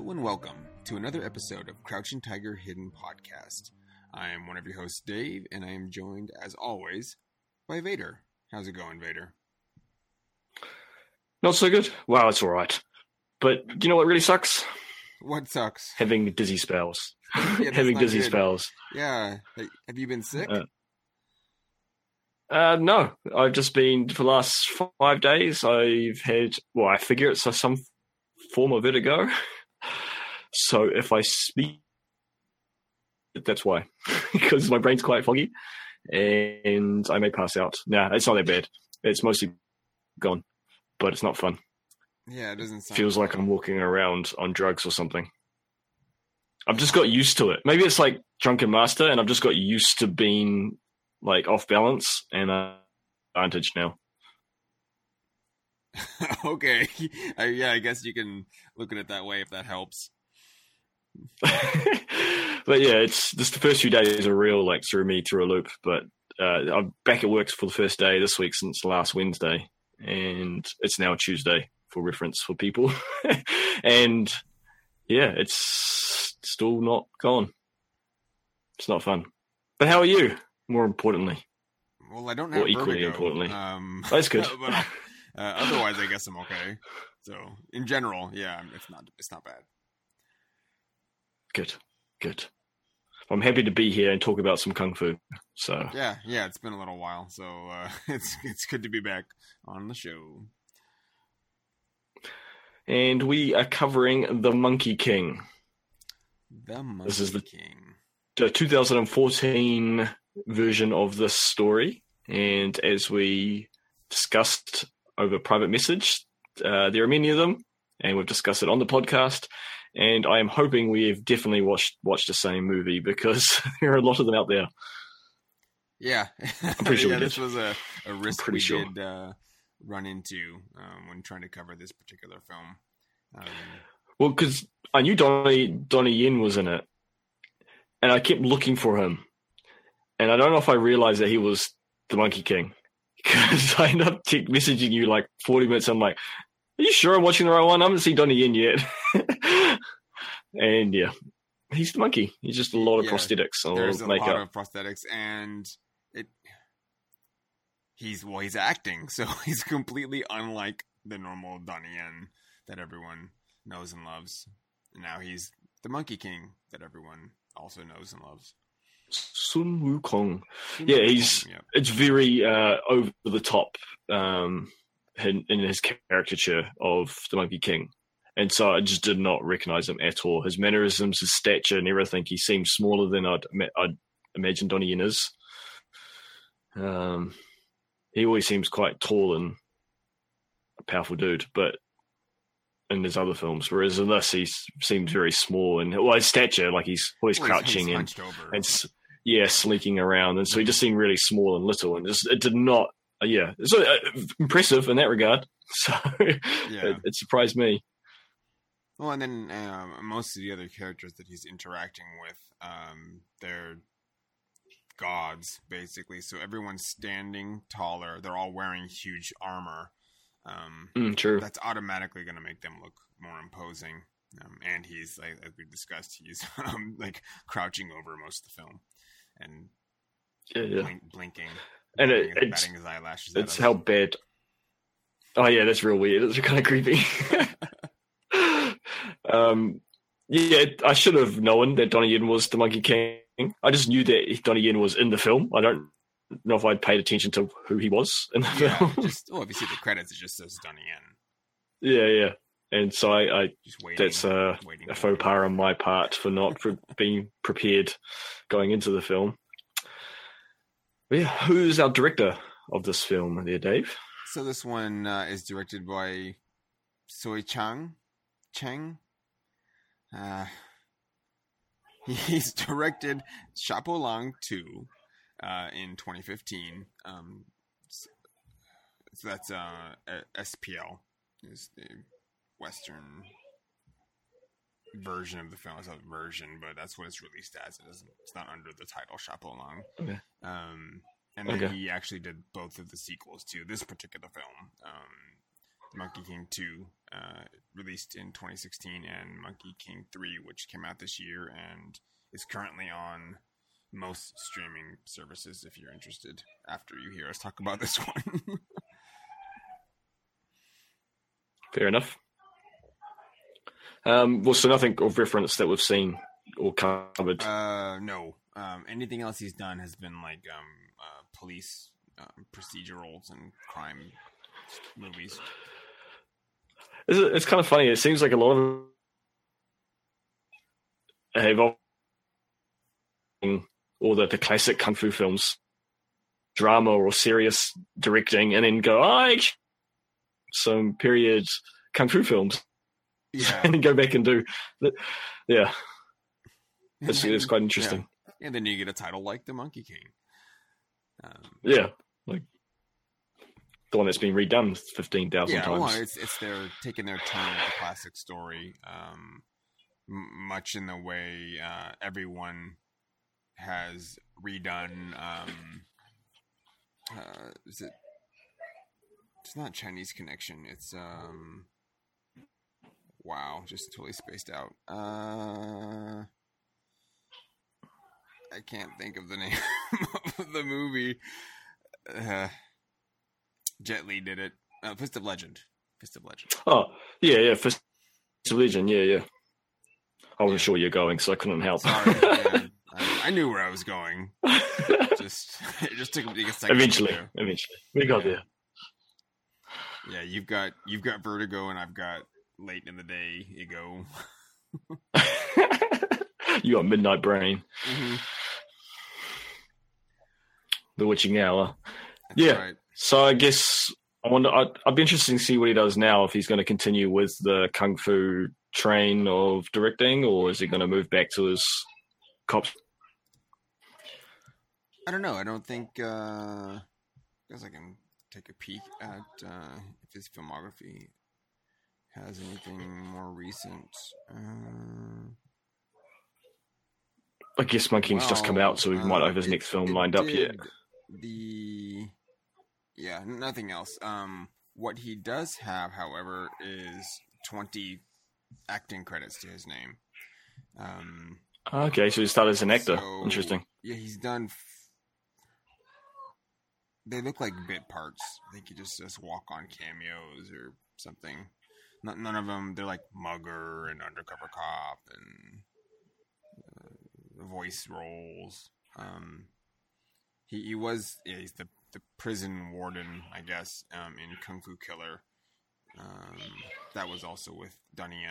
Hello and welcome to another episode of Crouching Tiger Hidden Podcast. I am one of your hosts, Dave, and I am joined, as always, by Vader. How's it going, Vader? Not so good. Wow, it's all right. But do you know what really sucks? What sucks? Having dizzy spells. that's Having dizzy good. spells. Yeah. Have you been sick? Uh, Uh, no, I've just been for the last five days. I've had, well, I figure it's some form of vertigo. So if I speak, that's why, because my brain's quite foggy, and I may pass out. Nah, it's not that bad. It's mostly gone, but it's not fun. yeah, it doesn't sound feels like I'm walking around on drugs or something. I've just got used to it. Maybe it's like drunken master, and I've just got used to being like off balance and uh, advantage now. okay. Uh, yeah, I guess you can look at it that way if that helps. but yeah, it's just the first few days are real like threw me through a loop. But uh, I'm back at work for the first day this week since last Wednesday, and it's now Tuesday for reference for people. and yeah, it's still not gone. It's not fun. But how are you? More importantly, Well, I don't know. Or equally vertigo, importantly. Um, That's good. but, uh, otherwise, I guess I'm okay. So, in general, yeah, it's not it's not bad. Good, good. I'm happy to be here and talk about some kung fu. So Yeah, yeah, it's been a little while, so uh, it's it's good to be back on the show. and we are covering the Monkey King. The Monkey This is the- King. the 2014 version of this story. And as we discussed over private message, uh, there are many of them, and we've discussed it on the podcast. And I am hoping we have definitely watched watched the same movie because there are a lot of them out there. Yeah, I'm pretty sure yeah, this was a, a risk we sure. did uh, run into um, when trying to cover this particular film. Um, Well, because I knew Donnie Donnie Yen was in it, and I kept looking for him, and I don't know if I realized that he was the Monkey King because I ended up messaging you like forty minutes. I'm like, "Are you sure I'm watching the right one? I haven't seen Donnie Yen yet." And yeah, he's the monkey. He's just a lot of Yeah, prosthetics, lot there's a makeup. lot of prosthetics, and it. He's well, he's acting, so he's completely unlike the normal Donnie Yen that everyone knows and loves. Now he's the Monkey King that everyone also knows and loves. Sun Wukong. Yeah, he's- Yeah. it's very uh, over the top um, in, in his caricature of the Monkey King. And so I just did not recognize him at all. His mannerisms, his stature, and everything. He seemed smaller than I'd, I'd imagine Donnie Yen is. Um, he always seems quite tall and a powerful dude, but in his other films, whereas in this he seems very small and well, his stature, like he's always Well, crouching he's and over. and yeah, slinking around, and so he just seemed really small and little, and just it did not, uh, yeah, so uh, impressive in that regard. So Yeah. it, it surprised me. Well, and then um, most of the other characters that he's interacting with, um, they're gods basically. So everyone's standing taller. They're all wearing huge armor. Um, Mm, true. that's automatically going to make them look more imposing. Um, and he's like as we discussed, he's um, like crouching over most of the film and Yeah, yeah. blink, blinking, And batting, it, it's batting his eyelashes. it's how bad. Oh yeah, that's real weird. It's kind of creepy. um, yeah, I should have known that Donnie Yen was the Monkey King. I just knew that Donnie Yen was in the film. I don't know if I'd paid attention to who he was in the yeah, film. just if you see the credits, it just says Donnie Yen. yeah, yeah. And so I, I waiting, that's uh, waiting a faux pas on my part for not pre- being prepared going into the film. But yeah, who's our director of this film there, Dave? So this one uh, is directed by Soi Cheang. Cheang. Uh, he's directed Sha Po Lang 2 uh, in 2015. Um, so that's uh, a- SPL is the Western version of the film. It's not version, but that's what it's released as. It isn't, it's not under the title Sha Po. Okay. Um, and then Okay. he actually did both of the sequels to this particular film. Um, Monkey King 2, uh, released in 2016, and Monkey King 3, which came out this year and is currently on most streaming services if you're interested after you hear us talk about this one. Fair enough. Um, well, so nothing of reference that we've seen or covered. uh, no. Um, anything else he's done has been like um, uh, police um, procedurals and crime movies. It's, it's kind of funny. It seems like a lot of have all the, the classic kung fu films, drama or serious directing, and then go, oh, some period kung fu films, Yeah. and then go back and do, the, yeah, it's, it's quite interesting. Yeah. And then you get a title like The Monkey King. Um, Yeah, like the one that's been redone fifteen thousand yeah, times. well, it's it's their taking their turn with the classic story, um, much in the way uh, everyone has redone. Um, uh, is it? It's not Chinese Connection. It's um. Wow, just totally spaced out. Uh, I can't think of the name of the movie. Uh, Jet Li did it. Uh, Fist of Legend. Fist of Legend. Oh, yeah, yeah, Fist of Legend, yeah, yeah. I wasn't Yeah. sure you're going, so I couldn't help. Sorry. I, I knew where I was going. Just it just took me a second. eventually, eventually, we got Yeah. Yeah, you've got you've got Vertigo, and I've got late in the day ego. there. you got Midnight Brain, Mm-hmm. The Witching Hour. Yeah. right. So I guess I wonder. I'd, I'd be interested to see what he does now. If he's going to continue with the kung fu train of directing, or is he going to move back to his cops? I don't know. I don't think. uh I guess I can take a peek at uh if his filmography has anything more recent. Uh, I guess Monkey King's just come out, so we might uh, have his it- next film lined up yet. The yeah, nothing else. Um, what he does have, however, is twenty acting credits to his name. Um, Okay, so he started as an actor. so, Interesting. Yeah, he's done. F- they look like bit parts. I think he just just walk on cameos or something. Not, none of them. They're like mugger and undercover cop and uh, voice roles. Um, he he was yeah, he's the the prison warden, I guess, um, in Kung Fu Killer. Um, that was also with Donnie.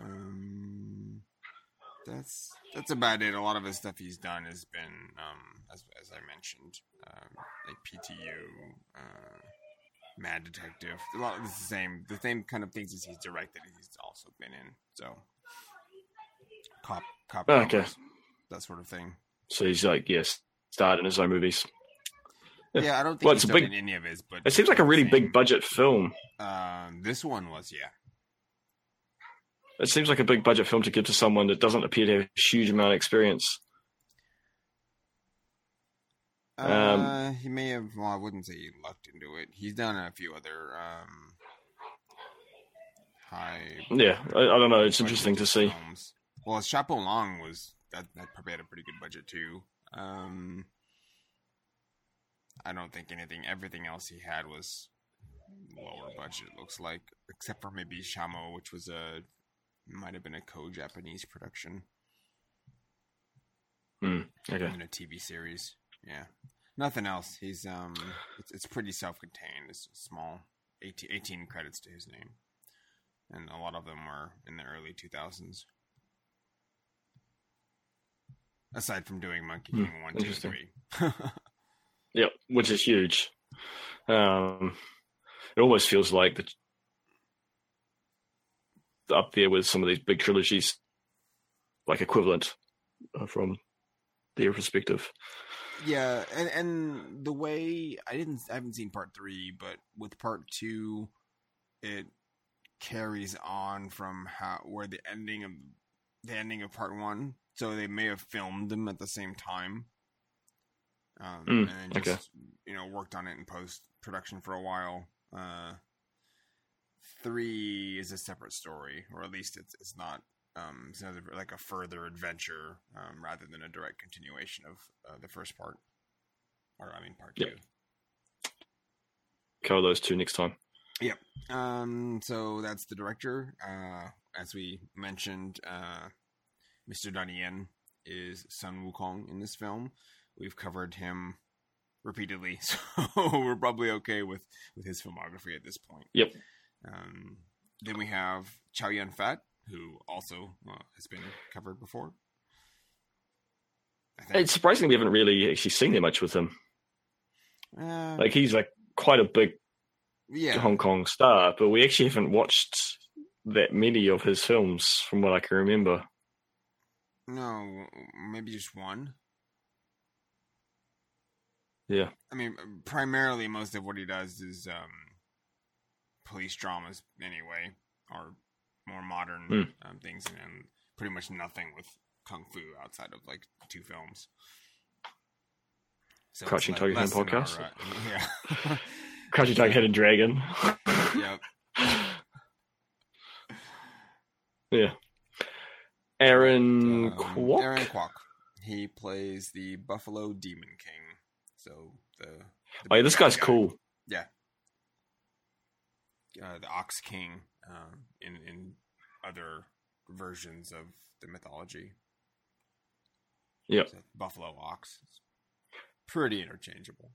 Um, that's that's about it. A lot of his stuff he's done has been, um, as as I mentioned, um, like PTU, uh, Mad Detective. A lot of the same, the same kind of things as he's directed. He's also been in. So, cop, cop, Oh, okay. that sort of thing. So he's like, yes, starred in his own movies. Yeah. I don't think Well, it's a big- in any of his, but It seems like a really same. big budget film. Um, this one was, yeah. It seems like a big budget film to give to someone that doesn't appear to have a huge amount of experience. Um, Uh, he may have. Well, I wouldn't say he lucked into it. He's done a few other um, high. Yeah, I, I don't know. It's interesting to see. films. Well, Sha Po Long was that. That probably had a pretty good budget too. Um, I don't think anything. Everything else he had was lower budget. Looks like, except for maybe Shamo, which was a might have been a co-Japanese production. Hmm, okay. in a TV series. Yeah, nothing else. He's um, it's, it's pretty self-contained. It's small, 18, 18 credits to his name, and a lot of them were in the early two thousands. Aside from doing Monkey Hmm, King one, two, three. Yep, which is huge. Um, it almost feels like the up there with some of these big trilogies, like equivalent uh, from their perspective. Yeah, and and the way I didn't, I haven't seen part three, but with part two, it carries on from how where the ending of the ending of part one. So they may have filmed them at the same time, um, Mm, and then okay. just you know worked on it in post production for a while. Uh, three is a separate story, or at least it's it's not. Um, it's another like a further adventure um, rather than a direct continuation of uh, the first part, or I mean part Yep. two. Cover those two next time. Yep. Um, so that's the director. Uh, as we mentioned, uh, Mr. Donnie Yen is Sun Wukong in this film. We've covered him repeatedly, so we're probably okay with with his filmography at this point. Yep. Um, then we have Chow Yun Fat, who also uh, has been covered before. It's surprising we haven't really actually seen that much with him. Uh, Like he's like quite a big yeah, Hong Kong star, but we actually haven't watched that many of his films from what I can remember. no, maybe just one. Yeah. I mean, primarily most of what he does is um, police dramas, anyway, or more modern Hmm. um, things, and pretty much nothing with kung fu outside of like two films. So Crouching like Tiger our, podcast? uh, yeah. Crouching Tiger, Hidden Dragon. yep. yeah. Aaron Um, Kwok? Aaron Kwok. He plays the Buffalo Demon King. So the. the Oh, yeah, this guy's guy. cool. uh, the Ox King um, in in other versions of the mythology. Yeah, So Buffalo Ox. It's pretty interchangeable.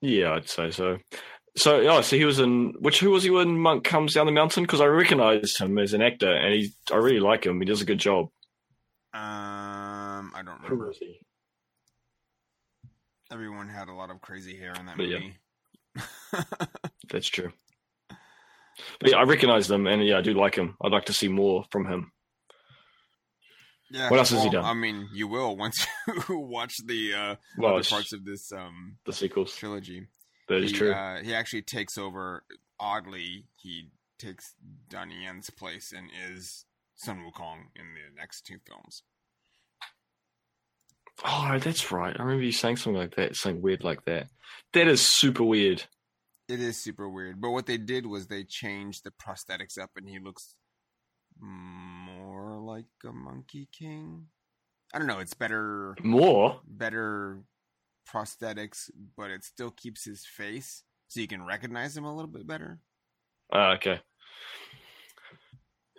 Yeah, I'd say so. So, oh, so he was in which? Who was he when Monk comes down the mountain? Because I recognize him as an actor, and he, I really like him. He does a good job. Um, I don't Who remember. he? Everyone had a lot of crazy hair in that But yeah. movie. That's true. But yeah, I recognize them, and yeah, I do like him. I'd like to see more from him. yeah. What else has he done? I mean, you will once you watch the uh, Well, other parts of this um, the sequels. trilogy. That is he, true. Uh, he actually takes over. Oddly, he takes Donnie Yen's place and is Sun Wukong in the next two films. Oh, that's right. I remember you saying something like that, something weird like that. That is super weird. It is super weird, but what they did was they changed the prosthetics up, and he looks more like a Monkey King. I don't know. It's better, More? better prosthetics, but it still keeps his face, so you can recognize him a little bit better. Ah, okay.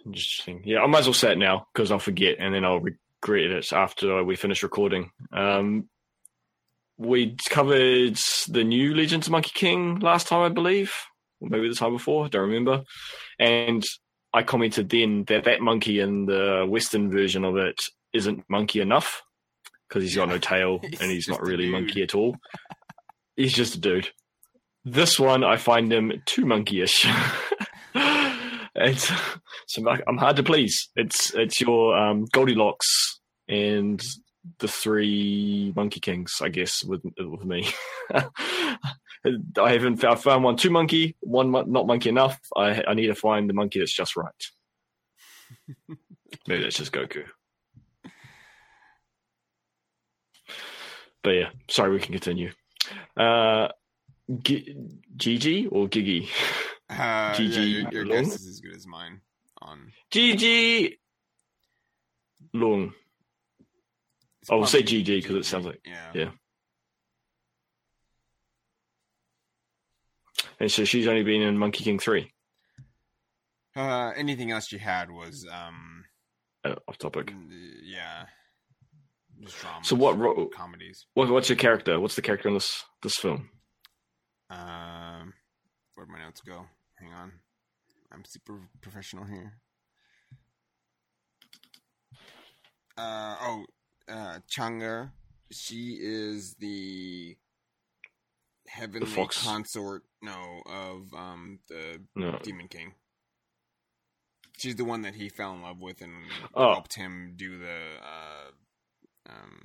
Interesting. Yeah, I might as well say it now because I'll forget and then I'll regret it after we finish recording. Um, we covered the new Legends of Monkey King last time, I believe, or maybe the time before. I Don't remember. And I commented then that that monkey in the Western version of it isn't monkey enough because he's got no tail He's and he's not really monkey at all. He's just a dude. This one, I find him too monkeyish. it's so I'm hard to please. It's it's your um, Goldilocks and the three Monkey Kings, I guess, with with me. I haven't found, found one too monkey, one not monkey enough. I I need to find the monkey that's just right. Maybe that's just Goku. But yeah, sorry, we can continue. Uh, G- Gigi or Gigi? Uh, GG yeah, your, your Long? guess is as good as mine. On Gigi Long. it's Oh, we'll say probably GG 'cause it sounds like- yeah. yeah. And so she's only been in Monkey King 3. Uh, anything else you had was um, Uh, off topic. yeah, just dramas. So what ro- comedies? What, what's your character? What's the character in this this film? Um, where'd my notes go? Hang on, I'm super professional here. Uh oh, uh, Changa. She is the heavenly fox. consort. No, of um the No. Demon King. She's the one that he fell in love with and Oh. helped him do the uh, um,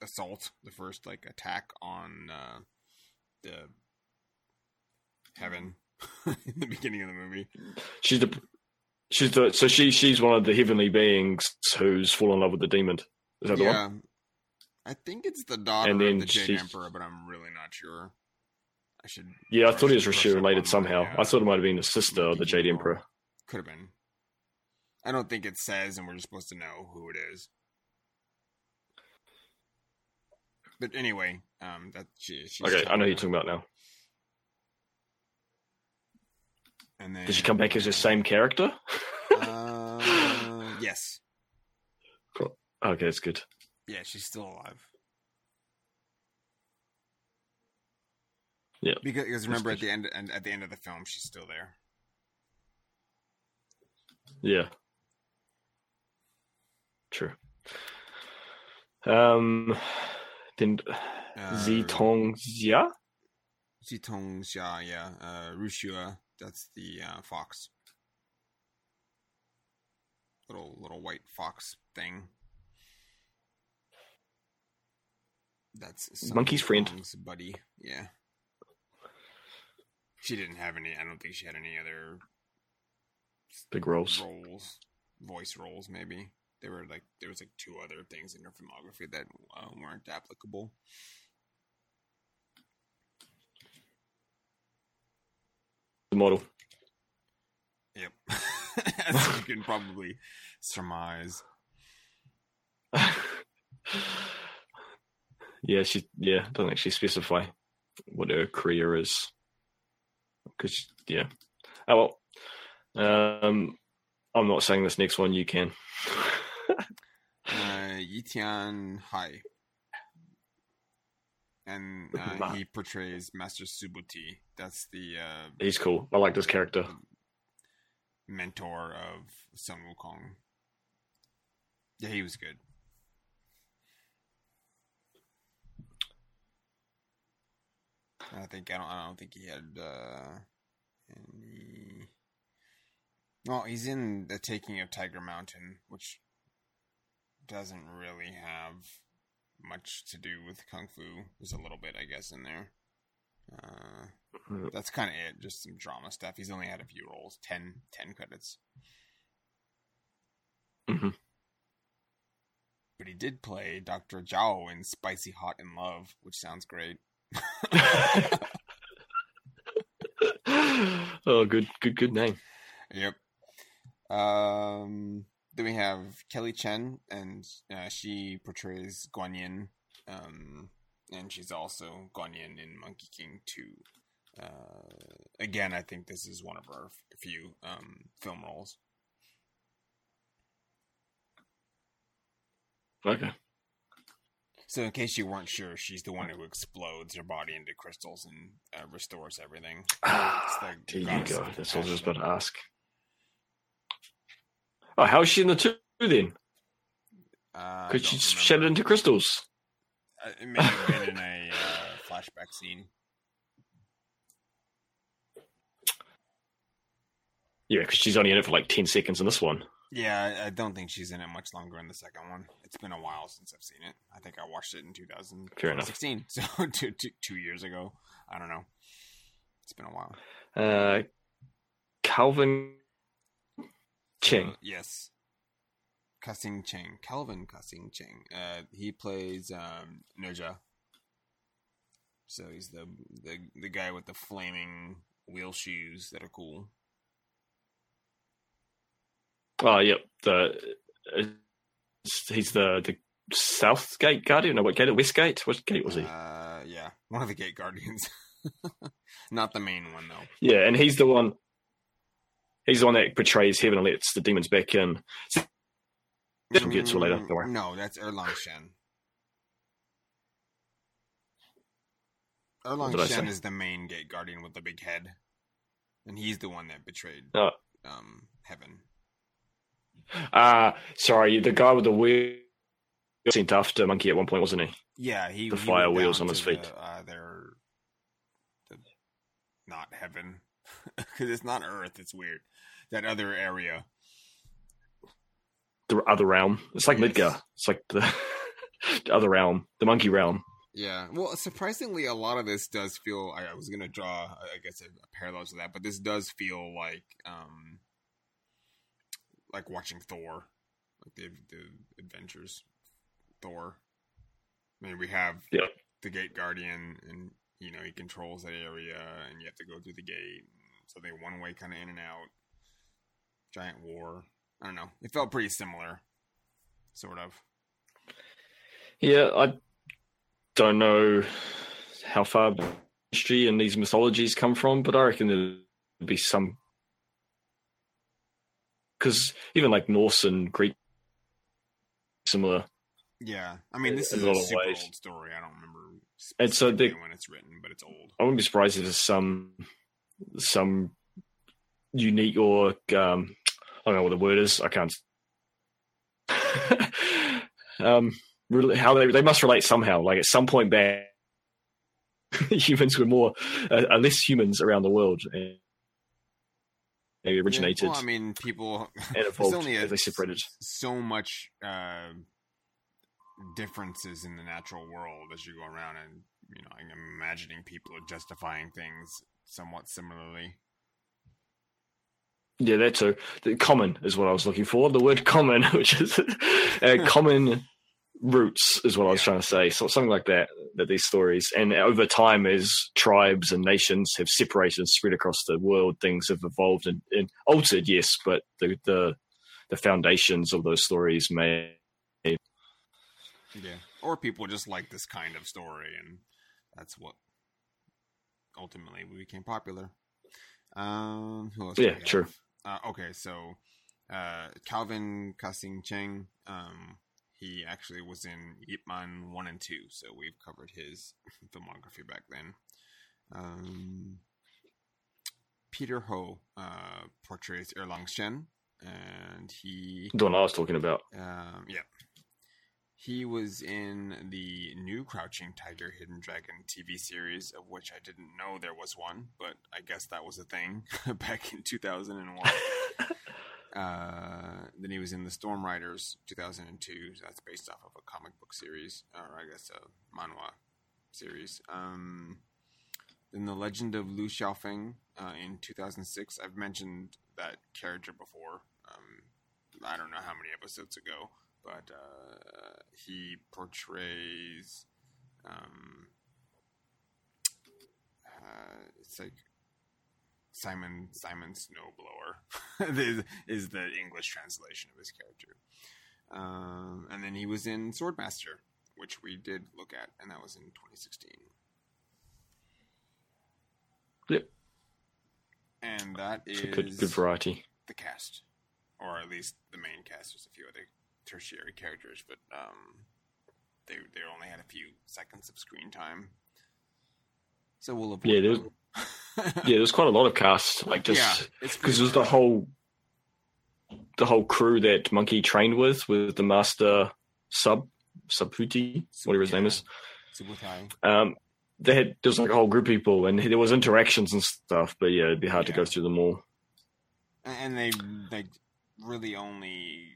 assault, the first like attack on uh, the heaven in the beginning of the movie. She's the she's the so she she's one of the heavenly beings who's fallen in love with the demon. Is that the one? Yeah. I think it's the daughter And of then the Jade Emperor, but I'm really not sure. I should. Yeah, I thought he was brush she up related somehow. uh, I thought it might have been the sister of the Jade Emperor. Could have been. I don't think it says, and we're just supposed to know who it is. But anyway, um, that she. She's Okay, I know who you're talking about now. there. And then, Did she come back as the same character? Uh, yes. Okay, that's good. Yeah, she's still alive. Yeah. Because, because remember at the end and at the end of the film, she's still there. Yeah. True. Um, then Uh, Zitong Xia? Zitong Xia, yeah. Uh, Rushua, that's the uh, fox. Little little white fox thing. That's Monkey's friend. Buddy. Yeah. She didn't have any. I don't think she had any other Big roles. roles, voice roles. Maybe there were like there was like two other things in her filmography that uh, weren't applicable. Model. Yep, as you can probably surmise. yeah, she yeah doesn't actually specify what her career is. Because yeah, oh well. Um, I'm not saying this next one. You can. Uh, Yitian Hai, and uh, Ma- he portrays Master Subhuti. That's the uh, He's cool. I like this character. mentor of Sun Wukong. Yeah, he was good. I think I don't. I don't think he had uh, any. Well, he's in the Taking of Tiger Mountain, which doesn't really have much to do with kung fu. There's a little bit, I guess, in there. Uh, that's kind of it. Just some drama stuff. He's only had a few roles. 10, 10 credits. Mhm. But he did play Dr. Zhao in Spicy Hot in Love, which sounds great. oh, good, good, good name. Yep. Um, then we have Kelly Chen, and uh, she portrays Guan Yin. Um, and she's also Guan Yin in Monkey King 2. Uh, again, I think this is one of her f- few um, film roles. Okay. So, in case you weren't sure, she's the one who explodes her body into crystals and uh, restores everything. Ah, there you go. That's what I was compassion. about to ask. Oh, how's she in the two then? Uh, Could she don't just remember. shed it into crystals? Uh, it may have been in a uh, flashback scene. Yeah, because she's only in it for like 10 seconds in this one. Yeah, I- I don't think she's in it much longer in the second one. It's been a while since I've seen it. I think I watched it in 2016, so two, two, two years ago. I don't know. It's been a while. Uh, Calvin Cheng. Uh, yes. Kasing Cheng. Calvin Kasing Cheng. Uh, he plays um, Nezha. So he's the, the the guy with the flaming wheel shoes that are cool. Oh, yep. The uh, he's the the South Gate Guardian. No, what gate? West Gate. What gate was he? Uh, yeah, one of the Gate Guardians. Not the main one though. Yeah, and he's the one. He's the one that betrays heaven and lets the demons back in. So, we'll get to later. Don't worry. Mm, No, that's Erlang Shen. Erlang Shen is the main Gate Guardian with the big head, and he's the one that betrayed Oh. um, Heaven. Ah, sorry, the guy with the wheel sent after Monkey at one point, wasn't he? Yeah, he The he fire wheels on his feet. The, uh, their, the, not Heaven, because it's not Earth. It's weird. That other area. The other realm. It's like Yes. Midgar. It's like the, the other realm, the monkey realm. Yeah, well, surprisingly, a lot of this does feel. I, I was gonna draw, I guess, a, a parallel to that, but this does feel like, um, like watching Thor, like the the adventures, Thor. I mean, we have Yeah. the Gate Guardian, and you know he controls that area, and you have to go through the gate. So they one way kind of in and out. Giant war. I don't know. It felt pretty similar, sort of. Yeah, I don't know how far history and these mythologies come from, but I reckon there'd be some. Because even like Norse and Greek, similar. Yeah, I mean this is a super ways. old story. I don't remember And so they- when it's written, but it's old. I wouldn't be surprised if there's some some unique or um, I don't know what the word is. I can't. um, how they they must relate somehow. Like at some point back, humans were more uh, uh, less humans around the world. And they Yeah, originated well, I mean, people. and evolved only a, as they separated. so much uh, differences in the natural world as you go around, and you know, I'm imagining people are justifying things somewhat similarly. Yeah, that too. The common is what I was looking for. The word common, which is uh, common roots, is what I was Yeah. trying to say. So something like that. That these stories, and over time, as tribes and nations have separated and spread across the world, things have evolved and, and altered. Yes, but the the the foundations of those stories may. Yeah, or people just like this kind of story, and that's what ultimately we became popular. Um, who else? Yeah, sure. Uh, okay, so uh, Calvin Kasing Cheng, um, he actually was in Ip Man 1 and 2, so we've covered his filmography back then. Um, Peter Ho uh, portrays Erlang Shen, and he The one I was talking about. um, yeah. He was in the new Crouching Tiger, Hidden Dragon TV series, of which I didn't know there was one, but I guess that was a thing back in 2001. uh, then he was in the Storm Riders 2002. so That's based off of a comic book series, or I guess a manhwa series. Um, then The Legend of Lu Xiaofeng uh, in 2006. I've mentioned that character before. Um, I don't know how many episodes ago, but uh, he portrays. Um, uh, it's like Simon Simon Snowblower is, is the English translation of his character. Um, and then he was in Swordmaster, which we did look at, and that was in 2016. Yep. And that is good good variety. the cast, or at least the main cast. There's a few other tertiary characters, but um, they they only had a few seconds of screen time. So we'll avoid Yeah, there's-. Yeah, there's quite a lot of cast. Like just yeah, because pretty there's the whole the whole crew that Monkey trained with, with the master sub Subhuti, whatever his name is. Subutai. Um, they had there was like a whole group of people, and there was interactions and stuff. But yeah, it'd be hard to go through them all. and they they really only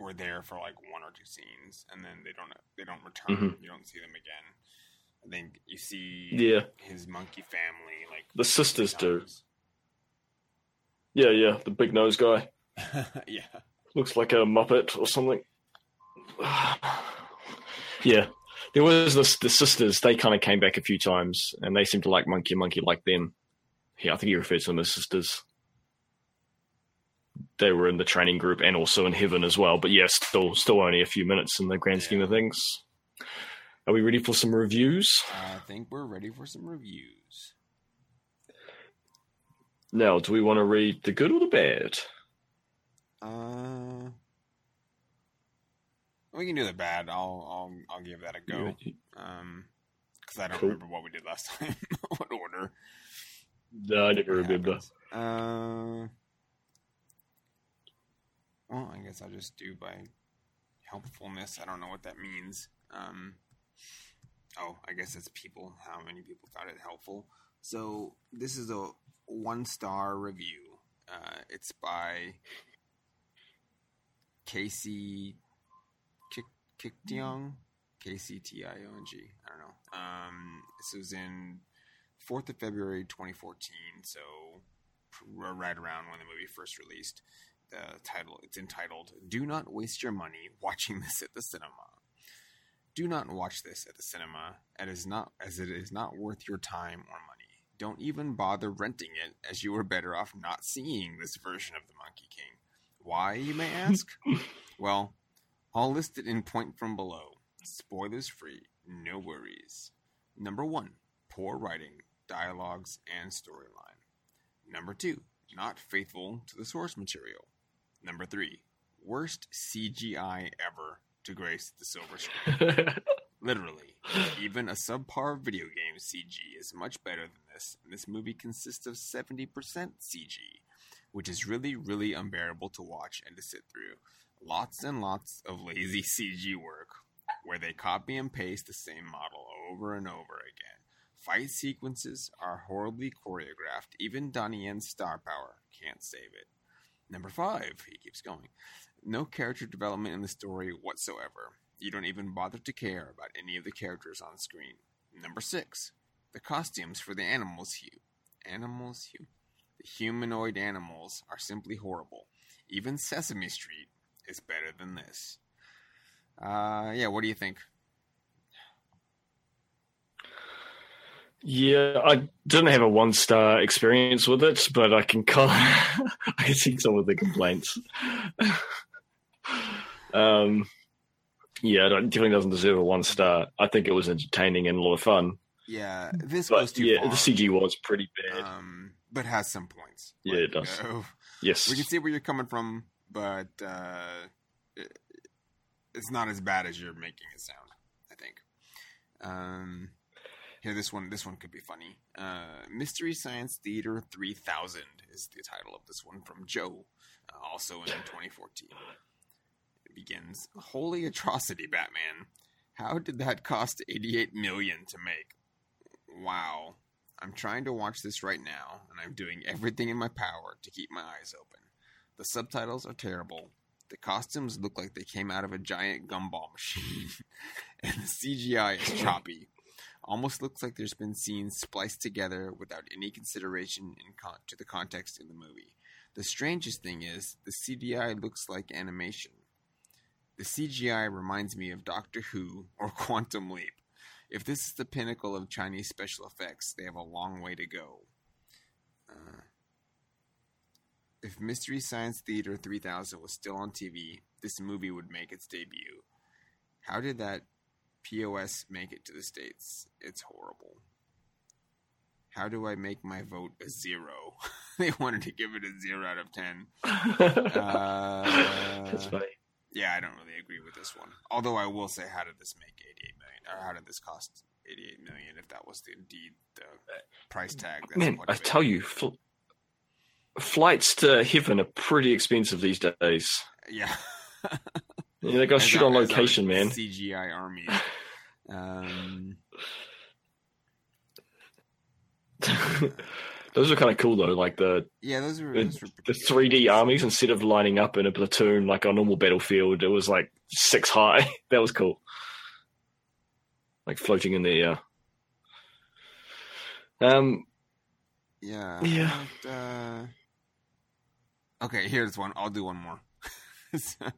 were there for like one or two scenes, and then they don't they don't return. You don't see them again. I think you see Mm-hmm. Yeah, his monkey family like the sisters do. Yeah, yeah, the big nose guy yeah, looks like a muppet or something. yeah, there was this, the sisters. They kind of came back a few times, and they seemed to like Monkey. Monkey liked them. Yeah, I think he referred to them as sisters. They were in the training group and also in heaven as well. But yeah, still, still only a few minutes in the grand scheme of things. Are we ready for some reviews? I think we're ready for some reviews. Now, do we want to read the good or the bad? Uh, we can do the bad. I'll I'll I'll give that a go. Um, because I don't Cool. remember what we did last time. what order? No, I never remember. Uh, well, I guess I'll just do by helpfulness. I don't know what that means. Um, oh, I guess it's people. How many people found it helpful? So this is a one star review. Uh, it's by Casey Kik Kiktiong, K C T I O N G. I don't know. Um, this was in fourth of February, 2014. So right around when the movie first released. The title it's entitled "Do Not Waste Your Money Watching This at the Cinema." Do not watch this at the cinema. It is not as it is not worth your time or money. Don't even bother renting it, as you are better off not seeing this version of the Monkey King. Why, you may ask? well, all listed in point from below. Spoilers free, no worries. Number one, poor writing, dialogues, and storyline. Number two, not faithful to the source material. Number three, worst CGI ever to grace the silver screen. Literally, even a subpar video game CG is much better than this, and this movie consists of 70% CG, which is really, really unbearable to watch and to sit through. Lots and lots of lazy CG work where they copy and paste the same model over and over again. Fight sequences are horribly choreographed. Even Donnie Yen's star power can't save it. Number five, he keeps going. No character development in the story whatsoever. You don't even bother to care about any of the characters on screen. Number six, the costumes for the animals hue. Animals hue. The humanoid animals are simply horrible. Even Sesame Street is better than this. Uh, yeah, what do you think? Yeah, I didn't have a one star experience with it, but I can kind of, I can see some of the complaints. um, yeah, it definitely doesn't deserve a one star. I think it was entertaining and a lot of fun. Yeah, this but goes too yeah, far. the CG was pretty bad. um, but has some points. Yeah, it does. you know, yes, we can see where you're coming from, but uh, it, it's not as bad as you're making it sound. I think. Um, here, this one, this one could be funny. Uh, Mystery Science Theater 3000 is the title of this one from Joe, uh, also in 2014. It begins: Holy atrocity, Batman! How did that cost 88 million to make? Wow. I'm trying to watch this right now, and I'm doing everything in my power to keep my eyes open. The subtitles are terrible. The costumes look like they came out of a giant gumball machine, and the CGI is choppy. Almost looks like there's been scenes spliced together without any consideration con- to the context in the movie. The strangest thing is, the CGI looks like animation. The CGI reminds me of Doctor Who or Quantum Leap. If this is the pinnacle of Chinese special effects, they have a long way to go. Uh, if Mystery Science Theater 3000 was still on TV, this movie would make its debut. How did that POS make it to the States? It's horrible. How do I make my vote a zero? they wanted to give it a zero out of ten. Uh, That's funny. yeah, I don't really agree with this one. Although I will say, how did this make 88 million? Or how did this cost 88 million if that was the, indeed the price tag? That's Man, I tell you, fl- flights to heaven are pretty expensive these days. Yeah. Yeah, they got As shoot our- on location, man. CGI army. Um, Those are kind of cool though, like the yeah, those were, the, those were the pretty 3D armies instead of lining up in a platoon like a normal battlefield, it was like six high. that was cool. Like floating in the air. Um, Yeah. Yeah. but, uh, okay, here's one. I'll do one more. uh,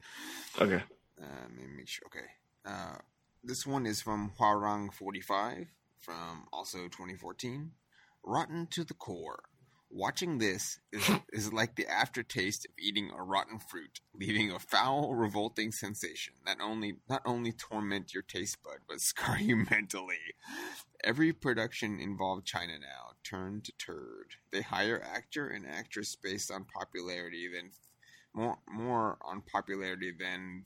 okay. let me make sure. Okay. Uh, this one is from Huarang45 from also 2014. Rotten to the core. Watching this is, is like the aftertaste of eating a rotten fruit, leaving a foul, revolting sensation that only not only torment your taste bud but scar you mentally. Every production involved China now turned to turd. They hire actor and actress based on popularity than more more on popularity than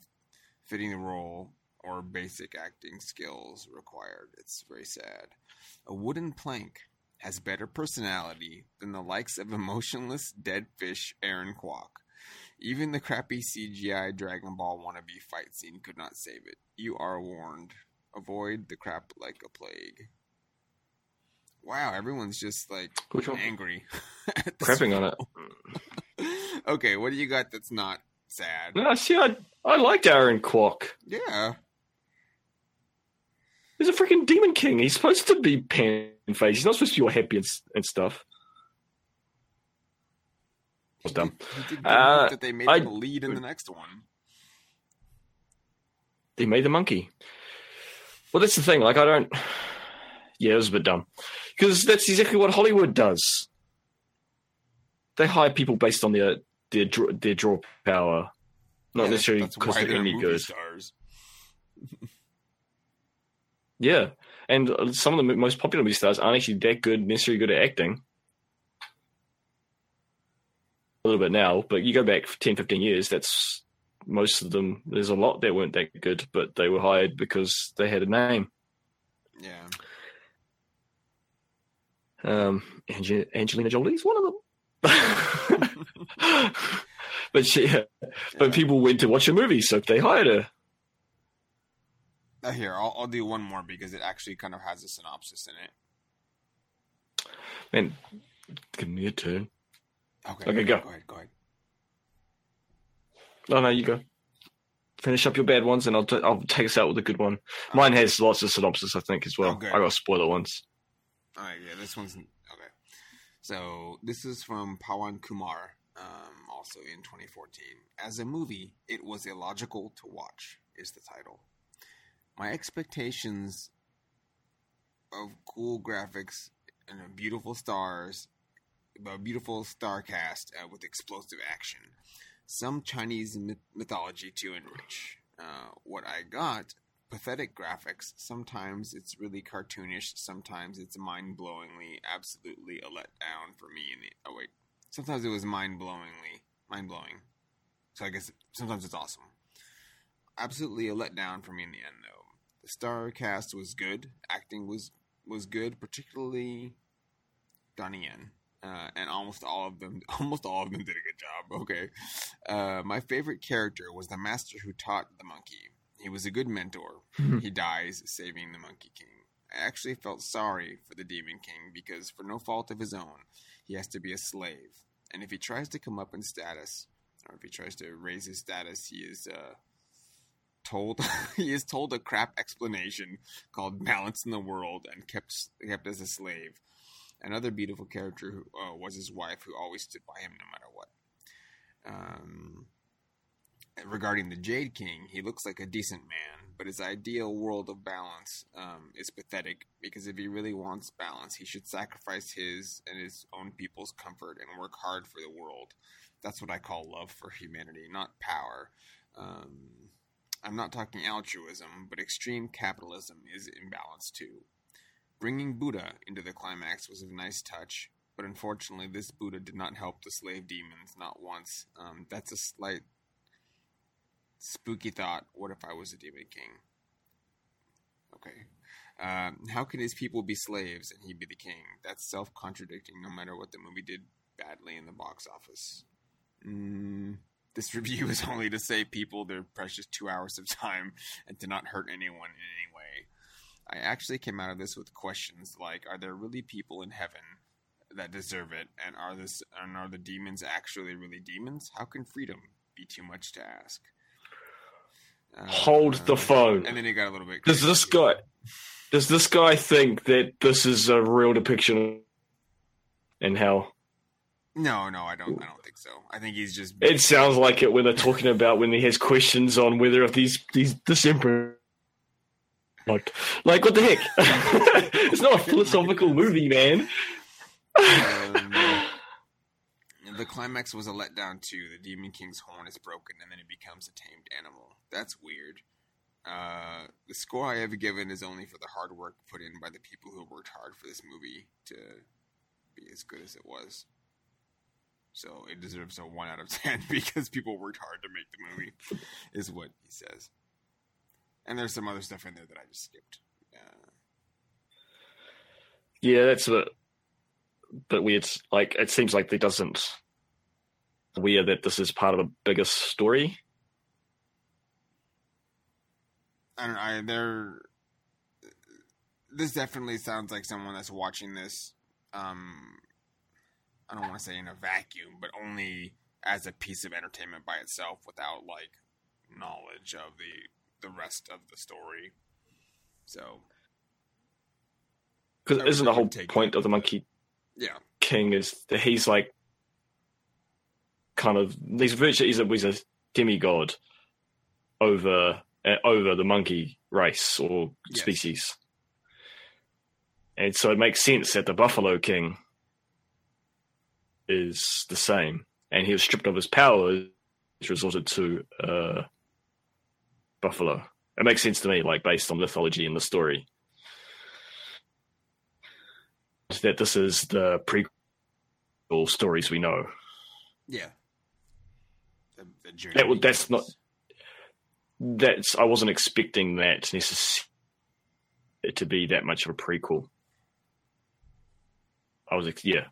fitting the role or basic acting skills required. It's very sad. A wooden plank has better personality than the likes of emotionless dead fish Aaron Kwok. Even the crappy CGI Dragon Ball wannabe fight scene could not save it. You are warned. Avoid the crap like a plague. Wow, everyone's just like Which angry. Crapping on it. okay, what do you got that's not sad? No, see, I I liked Aaron Kwok. Yeah. He's a freaking demon king. He's supposed to be pan faced. He's not supposed to be all happy and, and stuff. Was dumb. He did good Uh, that they made I- him a lead in the next one. They made the monkey. Well, that's the thing. Like, I don't. Yeah, it was a bit dumb because that's exactly what Hollywood does. They hire people based on their their draw, their draw power, not Yeah, necessarily because why they're any good. Stars. Yeah, and uh, some of the most popular movie stars aren't actually that good, necessarily good at acting. A little bit now, but you go back 10, 15 years, that's most of them. There's a lot that weren't that good, but they were hired because they had a name. Yeah. Um, Ange- Angelina Jolie's one of them. but she, yeah, but people went to watch a movie, so they hired her. Uh, here, I'll, I'll do one more because it actually kind of has a synopsis in it. Man, give me a turn. Okay. Okay, go. Go ahead. Go ahead. No, no, you go. Finish up your bad ones, and I'll t- I'll take us out with a good one. Mine has lots of synopsis, I think, as well. Oh, good. I got spoiler ones. All right, yeah, this one's okay. So this is from Pawan Kumar, um, also in 2014. As a movie, it was illogical to watch. Is the title. My expectations of cool graphics and beautiful stars, a beautiful star cast uh, with explosive action, some Chinese myth- mythology to enrich. Uh, what I got pathetic graphics. Sometimes it's really cartoonish. Sometimes it's mind blowingly, absolutely a letdown for me. In the oh wait, sometimes it was mind blowingly, mind blowing. So I guess sometimes it's awesome. Absolutely a letdown for me in the end, though. The star cast was good. Acting was was good, particularly Donnie Yen. Uh, and almost all of them, almost all of them did a good job. Okay, uh, my favorite character was the master who taught the monkey. He was a good mentor. he dies saving the Monkey King. I actually felt sorry for the Demon King because, for no fault of his own, he has to be a slave. And if he tries to come up in status, or if he tries to raise his status, he is uh, told he is told a crap explanation called "balance in the world" and kept kept as a slave. Another beautiful character who, uh, was his wife, who always stood by him no matter what. Um, regarding the Jade King, he looks like a decent man, but his ideal world of balance um, is pathetic because if he really wants balance, he should sacrifice his and his own people's comfort and work hard for the world. That's what I call love for humanity, not power. Um, I'm not talking altruism, but extreme capitalism is imbalanced too. Bringing Buddha into the climax was a nice touch, but unfortunately, this Buddha did not help the slave demons, not once. Um, that's a slight spooky thought. What if I was a demon king? Okay. Um, how can his people be slaves and he be the king? That's self contradicting no matter what the movie did badly in the box office. Mm, this review is only to save people their precious two hours of time and to not hurt anyone in any way. I actually came out of this with questions like Are there really people in heaven that deserve it? And are, this, and are the demons actually really demons? How can freedom be too much to ask? Hold the Uh, phone. And then he got a little bit. Does this guy does this guy think that this is a real depiction in hell? No, no, I don't. I don't think so. I think he's just. It sounds like it when they're talking about when he has questions on whether if these these this emperor like like what the heck? it's not a philosophical movie, man. Um, the climax was a letdown too. The Demon King's horn is broken, and then it becomes a tamed animal. That's weird. Uh, the score I have given is only for the hard work put in by the people who worked hard for this movie to be as good as it was. So it deserves a one out of ten because people worked hard to make the movie, is what he says. And there's some other stuff in there that I just skipped. Uh, Yeah, that's a bit, bit weird. Like it seems like they doesn't weird that this is part of a bigger story. I don't know. I, they're this definitely sounds like someone that's watching this. Um, I don't want to say in a vacuum, but only as a piece of entertainment by itself, without like knowledge of the the rest of the story. So Because isn't the whole point of the Monkey yeah, King is that he's like kind of he's virtually he's a, he's a demigod over uh, over the monkey race or Yes. species. And so it makes sense that the Buffalo King is the same. And he was stripped of his powers, resorted to uh, Buffalo. It makes sense to me, like based on mythology and the story. That this is the prequel stories we know. Yeah. The, the journey That would- that's not- That's I wasn't expecting that necessarily to be that much of a prequel. I was yeah,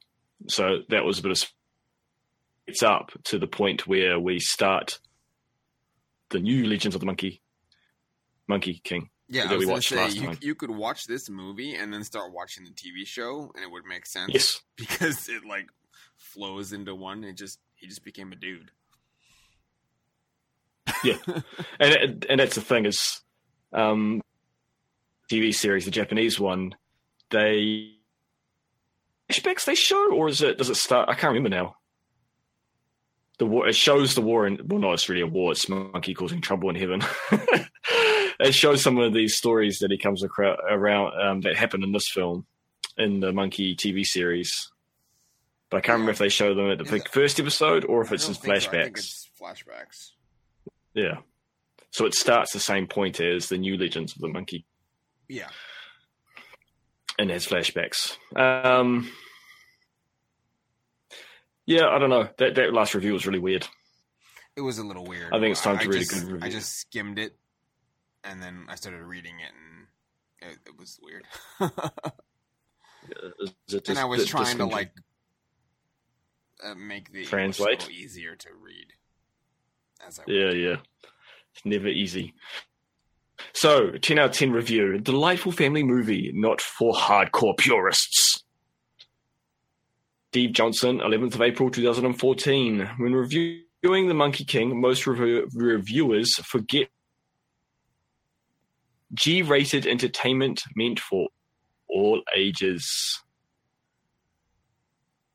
so that was a bit of it's up to the point where we start the new Legends of the Monkey, Monkey King. Yeah, that I was we watched say last you, time. you could watch this movie and then start watching the TV show, and it would make sense. Yes, because it like flows into one. It just he just became a dude. And and that's the thing is, um, TV series, the Japanese one, they flashbacks they show, or is it does it start? I can't remember now. The war it shows the war in well, no, it's really a war. It's monkey causing trouble in heaven. it shows some of these stories that he comes across around um, that happen in this film, in the monkey TV series. But I can't remember if they show them at the Is big it- first episode or if it's in don't so. Flashbacks. Yeah. So it starts the same point as the new Legends of the Monkey Yeah, and has flashbacks. Um, yeah, I don't know. That that last review was really weird. it was a little weird. I think it's time to read a good review. I just skimmed it, and then I started reading it, and it, it was weird. And I was trying to like uh, make the Translate? easier to read. As I Yeah, yeah. It's never easy. So, 10 out of 10 review. Delightful family movie, not for hardcore purists. Steve Johnson, 11th of April 2014. When reviewing The Monkey King, most rev- reviewers forget G rated entertainment meant for all ages.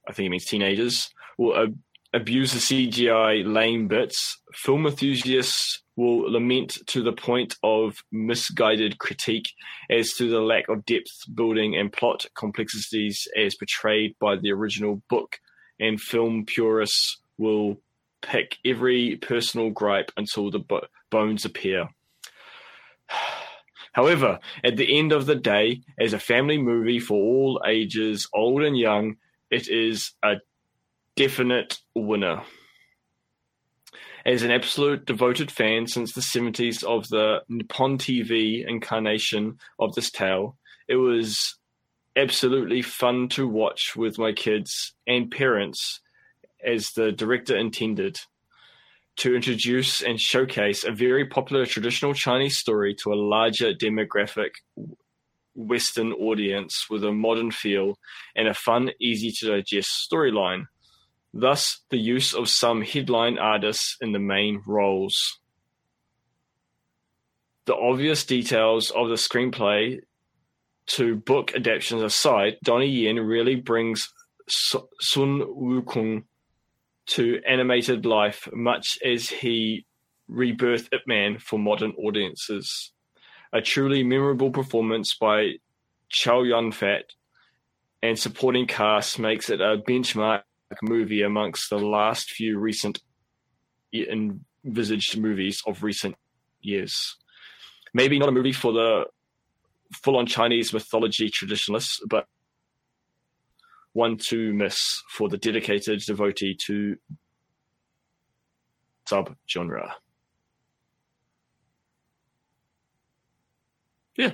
I think it means teenagers. Will abuse the CGI lame bits. Film enthusiasts will lament to the point of misguided critique as to the lack of depth building and plot complexities as portrayed by the original book. And film purists will pick every personal gripe until the bo- bones appear. However, at the end of the day, as a family movie for all ages, old and young, it is a definite winner. As an absolute devoted fan since the 70s of the Nippon TV incarnation of this tale, it was absolutely fun to watch with my kids and parents as the director intended to introduce and showcase a very popular traditional Chinese story to a larger demographic Western audience with a modern feel and a fun, easy to digest storyline. Thus, the use of some headline artists in the main roles. The obvious details of the screenplay to book adaptations aside, Donnie Yen really brings Sun Wukong to animated life, much as he rebirthed Ip Man for modern audiences. A truly memorable performance by Chow Yun Fat and supporting cast makes it a benchmark movie amongst the last few recent envisaged movies of recent years. Maybe not a movie for the full on Chinese mythology traditionalists, but one to miss for the dedicated devotee to subgenre. Yeah.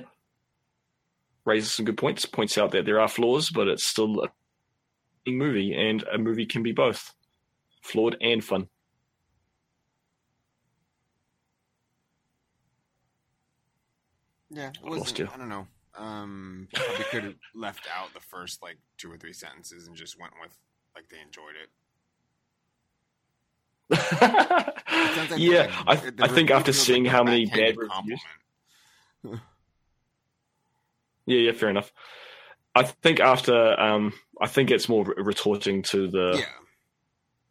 Raises some good points, points out that there are flaws, but it's still a movie, and a movie can be both flawed and fun. Yeah, it wasn't. you. I don't know. Um, probably could have left out the first like two or three sentences and just went with like they enjoyed it. It like, yeah, like, I, I think after seeing like how many bad reviews, yeah, yeah, fair enough. I think after, um, I think it's more retorting to the Yeah,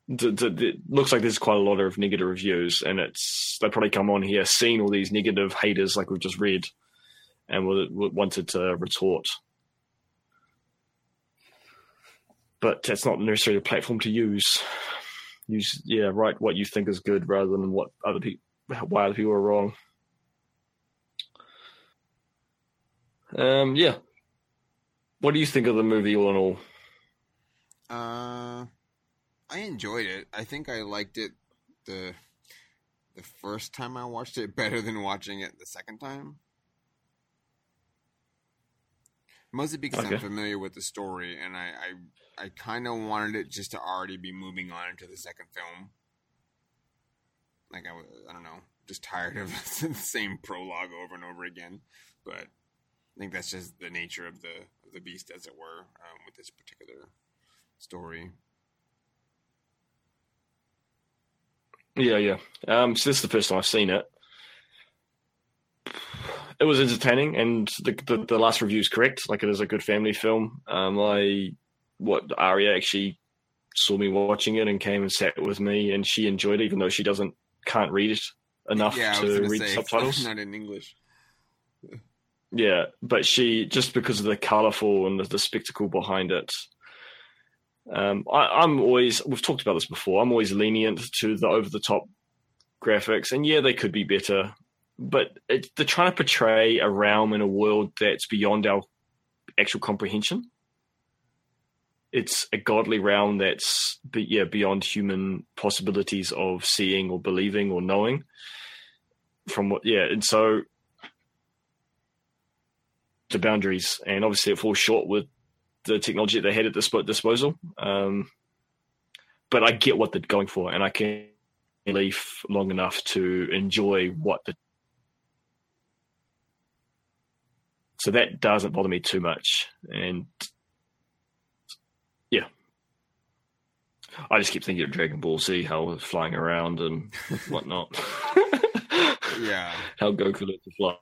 it looks like there's quite a lot of negative reviews, and it's they probably come on here, seen all these negative haters like we've just read, and wanted to retort. But that's not necessarily a platform to use. Use yeah, write what you think is good rather than what other people why other people are wrong. Um, yeah. What do you think of the movie all in all? Uh, I enjoyed it. I think I liked it the the first time I watched it better than watching it the second time. Mostly because okay. I'm familiar with the story, and I I, I kind of wanted it just to already be moving on into the second film. Like I, I don't know, just tired of the same prologue over and over again. But I think that's just the nature of the of the beast, as it were, um, with this particular story. Yeah, yeah. Um, so this is the first time I've seen it. It was entertaining, and the the, the last review is correct. Like it is a good family film. Um, I what Aria actually saw me watching it and came and sat with me, and she enjoyed it, even though she doesn't can't read it enough yeah, to read say, subtitles. Not in English. Yeah, but she just because of the colourful and the, the spectacle behind it, um, I, am always we've talked about this before. I'm always lenient to the over the top graphics, and yeah, they could be better, but it, they're trying to portray a realm in a world that's beyond our actual comprehension. It's a godly realm that's yeah beyond human possibilities of seeing or believing or knowing. From what yeah, and so the boundaries, and obviously it falls short with the technology they had at their disposal. Um, but I get what they're going for, and I can leave long enough to enjoy what the. So that doesn't bother me too much, and yeah, I just keep thinking of Dragon Ball Z, how it's flying around and whatnot. yeah, how Goku learned to fly.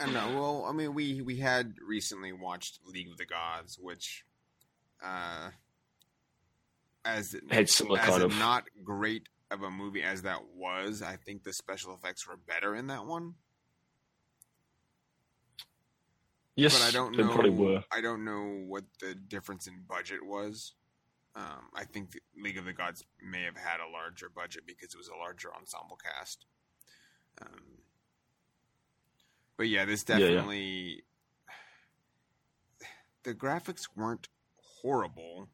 I know. Well, I mean, we we had recently watched League of the Gods, which, uh, as had similar as kind of not great of a movie as that was, I think the special effects were better in that one. Yes, but I don't know. Probably were. I don't know what the difference in budget was. Um, I think League of the Gods may have had a larger budget because it was a larger ensemble cast. Um, but yeah, this definitely yeah, yeah. the graphics weren't horrible,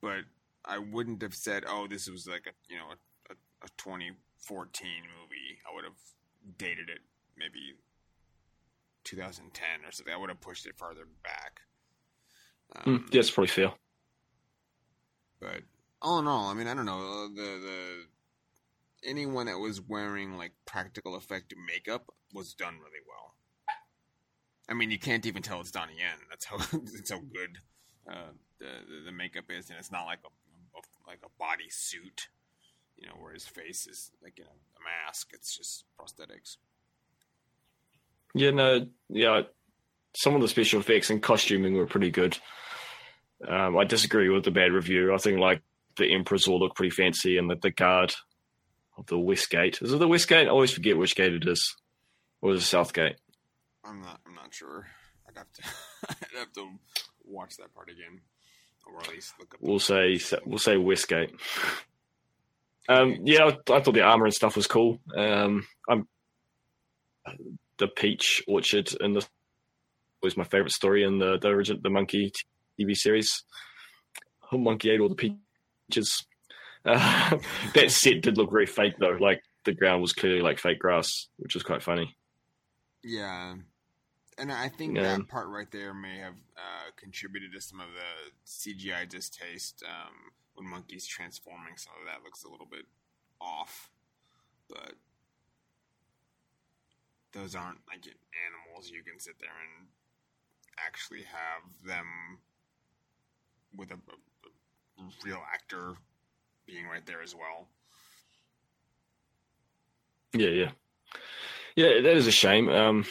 but I wouldn't have said, "Oh, this was like a you know a, a, a 2014 movie." I would have dated it maybe 2010 or something. I would have pushed it farther back. Um, mm, yeah, that's probably fair. But all in all, I mean, I don't know the the anyone that was wearing like practical effect makeup was done really well. I mean, you can't even tell it's Donnie Yen. That's how it's so good uh, the, the, makeup is, and it's not like a, a like a body suit, you know, where his face is like you know a mask. It's just prosthetics. Yeah, no, yeah. Some of the special effects and costuming were pretty good. Um, I disagree with the bad review. I think like the Emperors all look pretty fancy, and the, the guard of the West Gate is it the West Gate? I always forget which gate it is, or is it South Gate? I'm not. I'm not sure. I'd have to. I'd have to watch that part again, or at least look up. We'll say. We'll say Westgate. Um, yeah, I, I, thought the armor and stuff was cool. Um, I'm the peach orchard and the was my favorite story in the the original the monkey TV series. Oh, monkey ate all the peaches. Uh, that set did look very fake though. Like the ground was clearly like fake grass, which was quite funny. Yeah, and I think yeah. that part right there may have uh, contributed to some of the CGI distaste um, when monkeys transforming. Some of that looks a little bit off, but those aren't like animals you can sit there and actually have them with a, a, a real actor being right there as well. Yeah, yeah, yeah. That is a shame. Um,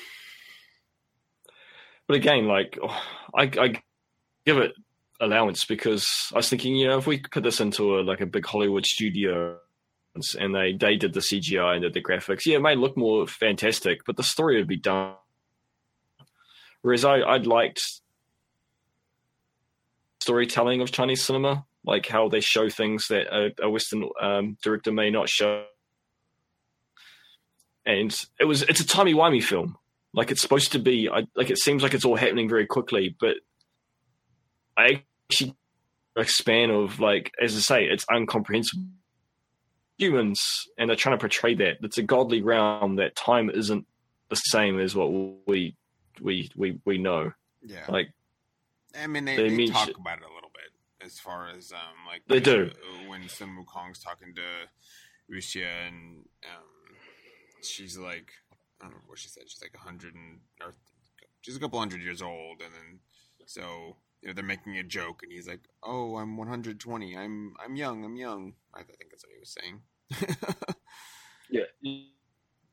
but again, like I, I give it allowance because I was thinking, you know, if we put this into a, like a big Hollywood studio and they they did the CGI and did the graphics, yeah, it may look more fantastic, but the story would be done. Whereas I I'd liked storytelling of Chinese cinema, like how they show things that a, a Western um, director may not show. And it was it's a timey wimey film. Like it's supposed to be. I, like it seems like it's all happening very quickly, but I actually a span of like as I say, it's incomprehensible. Humans, and they're trying to portray that it's a godly realm that time isn't the same as what we we we we know. Yeah, Like I mean, they, they they, talk shit. about it a little bit as far as um like They do. when Sun Wukong's talking to Wuxia and um she's like I don't know what she said. She's like a hundred and or she's a couple hundred years old and then so you know they're making a joke and he's like oh I'm 120 I'm I'm young. I'm young. I think that's what he was saying. Yeah,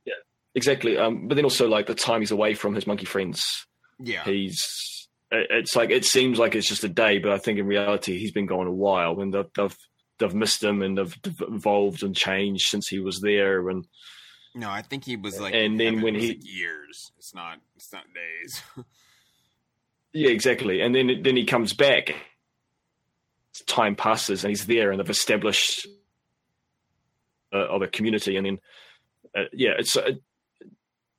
yeah, exactly. Um, but then also like the time he's away from his monkey friends, yeah. He's it's like it seems like it's just a day, but I think in reality he's been gone a while, and they've they've, they've missed him and they've, they've evolved and changed since he was there, and no I think he was like And then when he- years it's not it's not days yeah, exactly. And then then he comes back. Time passes, and he's there, and they've established uh, of a community, and then uh, yeah, it's. Uh,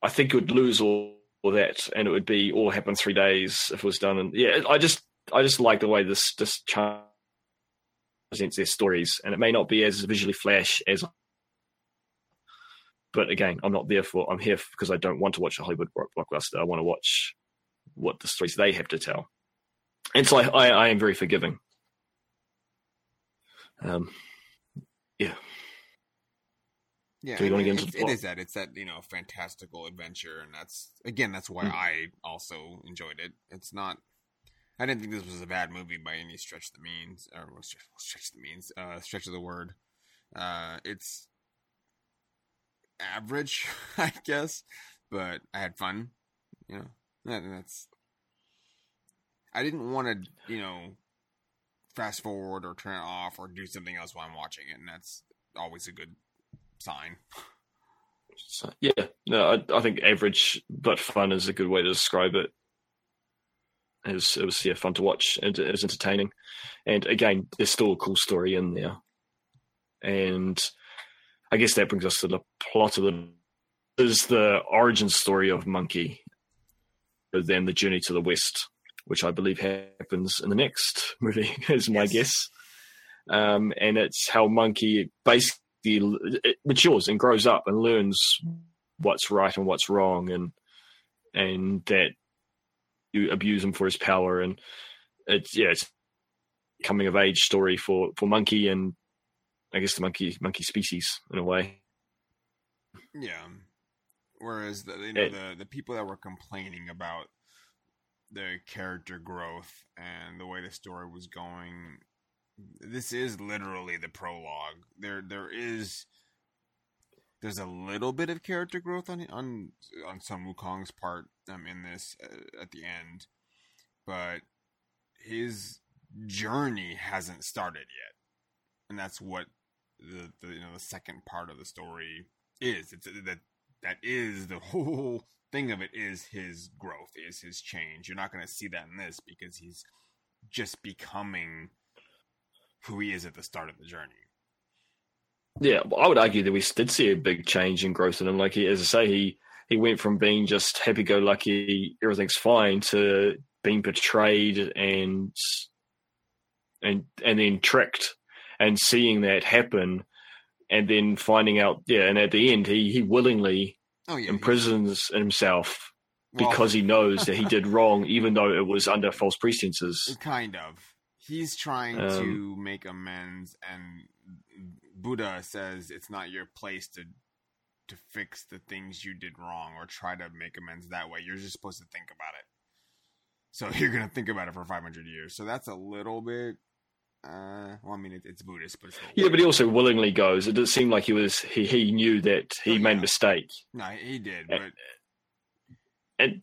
I think it would lose all, all that, and it would be all happen three days if it was done. And yeah, I just I just like the way this this chart presents their stories, and it may not be as visually flash as. But again, I'm not there for. I'm here because I don't want to watch a Hollywood blockbuster. I want to watch what the stories they have to tell, and so I, I, I am very forgiving. Um, Yeah, Do you I wanna get into it's- the plot? is that it's that you know fantastical adventure, and that's again that's why Mm. I also enjoyed it. It's not. I didn't think this was a bad movie by any stretch of the means, or stretch, stretch of the means, uh, stretch of the word. Uh, it's average, I guess, but I had fun. You know, that, that's. I didn't want to, you know, fast forward or turn it off or do something else while I'm watching it, and that's always a good sign. So, yeah, no, I, I think average but fun is a good way to describe it. It was, it was yeah, fun to watch and it was entertaining. And again, there's still a cool story in there. And I guess that brings us to the plot of the is the origin story of Monkey, but then the journey to the west, which I believe happens in the next movie, is my Yes. guess. Um, and it's how Monkey basically it matures and grows up and learns what's right and what's wrong, and and that you abuse him for his power, and it's yeah, it's coming of age story for for Monkey and I guess the monkey monkey species in a way. Yeah. Whereas the you know, It- the the people that were complaining about the character growth and the way the story was going, this is literally the prologue. There there is there's a little bit of character growth on on on Sun Wukong's part um, in this uh, at the end, but his journey hasn't started yet, and that's what the, the you know the second part of the story is. It's that that is the whole thing of it is his growth, is his change. You're not going to see that in this because he's just becoming who he is at the start of the journey. Yeah, well, I would argue that we did see a big change in growth in him. Like he, as I say, he he went from being just happy-go-lucky, everything's fine, to being betrayed and and and then tricked, and seeing that happen, and then finding out, yeah, and at the end, he he willingly Oh yeah, imprisons himself well, because he knows that he did wrong, even though it was under false pretenses. kind of. He's trying Um, to make amends, and Buddha says it's not your place to to fix the things you did wrong or try to make amends that way. You're just supposed to think about it. So you're gonna think about it for 500 years. So that's a little bit. Uh, well, I mean, it, it's Buddhist, but it's Yeah, but he also willingly goes. It did seem like he was he, he knew that he Oh, made yeah. a mistake. no, he did, but and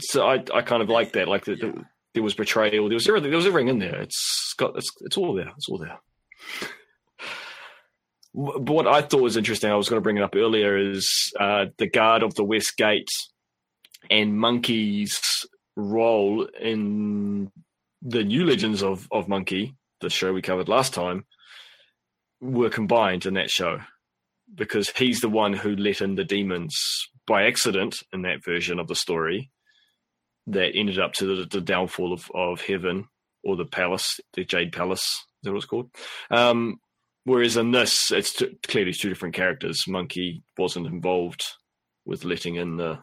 so I I kind of like that. Like the, Yeah. the there was betrayal. There was everything. There was everything in there. It's got. It's it's all there. It's all there. but what I thought was interesting, I was going to bring it up earlier, is uh, the guard of the West Gate and Monkey's role in the new Legends of of Monkey, the show we covered last time, were combined in that show because he's the one who let in the demons by accident in that version of the story that ended up to the, the downfall of, of heaven or the palace, the Jade Palace, is that what it's called? Um, whereas in this, it's t- clearly two different characters. Monkey wasn't involved with letting in the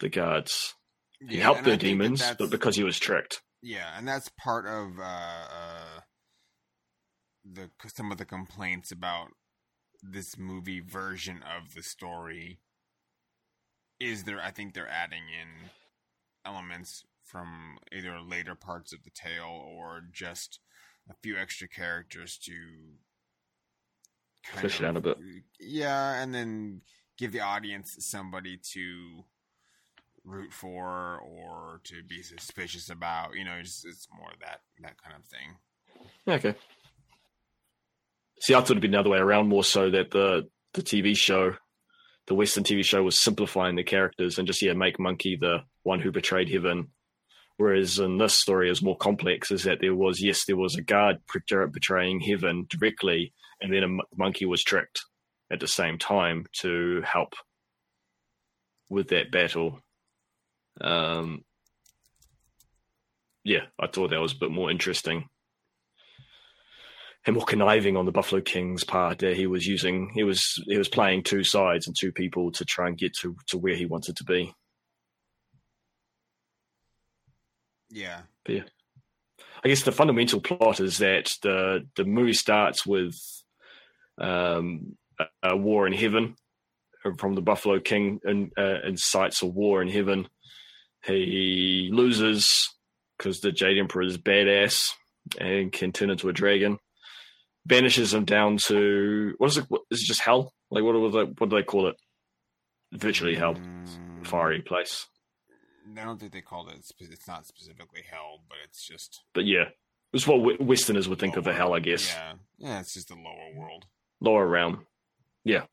the guards. He Yeah, helped the demons, but because he was tricked. Yeah, and that's part of uh, uh, the some of the complaints about this movie version of the story. Is there? I think they're adding in elements from either later parts of the tale or just a few extra characters to kind Flesh it out a bit. Yeah, and then give the audience somebody to root for or to be suspicious about. You know, it's, it's more that that kind of thing. Okay. See, I thought it'd be the other way around, more so that the the TV show, the Western TV show, was simplifying the characters and just yeah, make Monkey the one who betrayed Heaven. Whereas in this story, is more complex. Is that there was yes, there was a guard betray- betraying Heaven directly, and then a monkey was tricked at the same time to help with that battle. Um, yeah, I thought that was a bit more interesting and more conniving on the Buffalo King's part. That he was using, he was he was playing two sides and two people to try and get to to where he wanted to be. Yeah, I guess the fundamental plot is that the the movie starts with um, a, a war in heaven from the Buffalo King and uh, incites a war in heaven. He loses because the Jade Emperor is badass and can turn into a dragon. Banishes him down to what is it? What, is it just hell? Like what do they what do they call it? Virtually hell, Mm, fiery place. I don't think they called it. It's not specifically hell, but it's just But yeah, it's what Westerners would think of a hell, I guess. Yeah, yeah, it's just the lower world, lower realm. Yeah.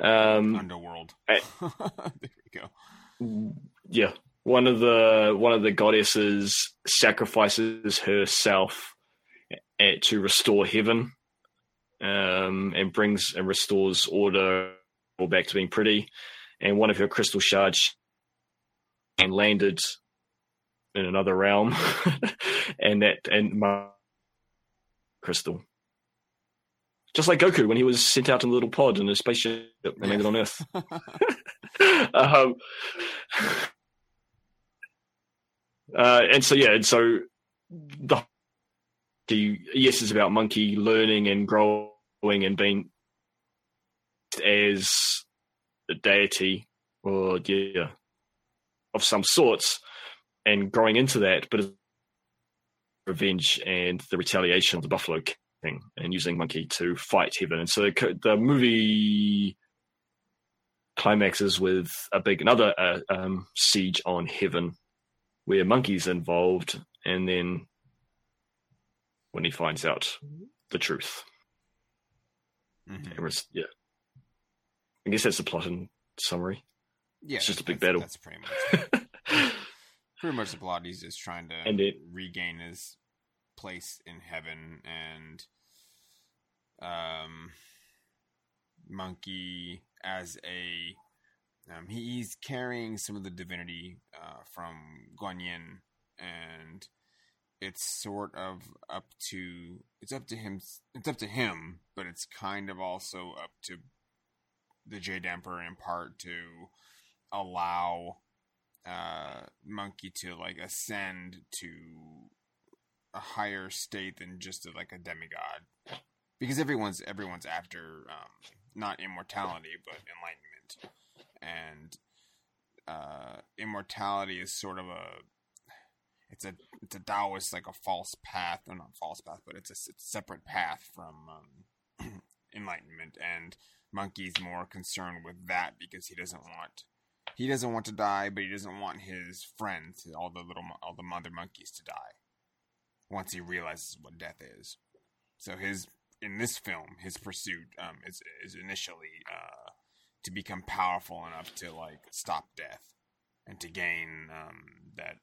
Um, underworld. there we go. Yeah. One of the one of the goddesses sacrifices herself eh, to restore heaven, um, and brings and restores order back to being pretty. And one of her crystal shards and landed in another realm, and that and my crystal. Just like Goku when he was sent out in a little pod in a spaceship and landed on Earth. um, uh, and so yeah, and so the yes is about monkey learning and growing and being as a deity or yeah of some sorts and growing into that, but revenge and the retaliation of the Buffalo King and using monkey to fight heaven. And so the, the movie climaxes with a big another uh, um, siege on heaven where monkey's involved and then when he finds out the truth Mhm. It was- yeah i guess that's the plot in summary Yeah, It's just a big battle. That's pretty much pretty much the plot. He's just trying to And it- regain his place in heaven, and um, Monkey as a um, he, he's carrying some of the divinity uh, from Guanyin, and it's sort of up to it's up to him. It's up to him, but it's kind of also up to the Jade Emperor in part to allow uh, Monkey to like ascend to a higher state than just a, like a demigod, because everyone's everyone's after um, not immortality but enlightenment, and uh, immortality is sort of a it's a it's a Taoist like a false path or not false path, but it's a, it's a separate path from um, enlightenment, and Monkey's more concerned with that because he doesn't want he doesn't want to die, but he doesn't want his friends, all the little, all the mother monkeys, to die. Once he realizes what death is, so his in this film, his pursuit um, is is initially uh, to become powerful enough to like stop death and to gain um, that.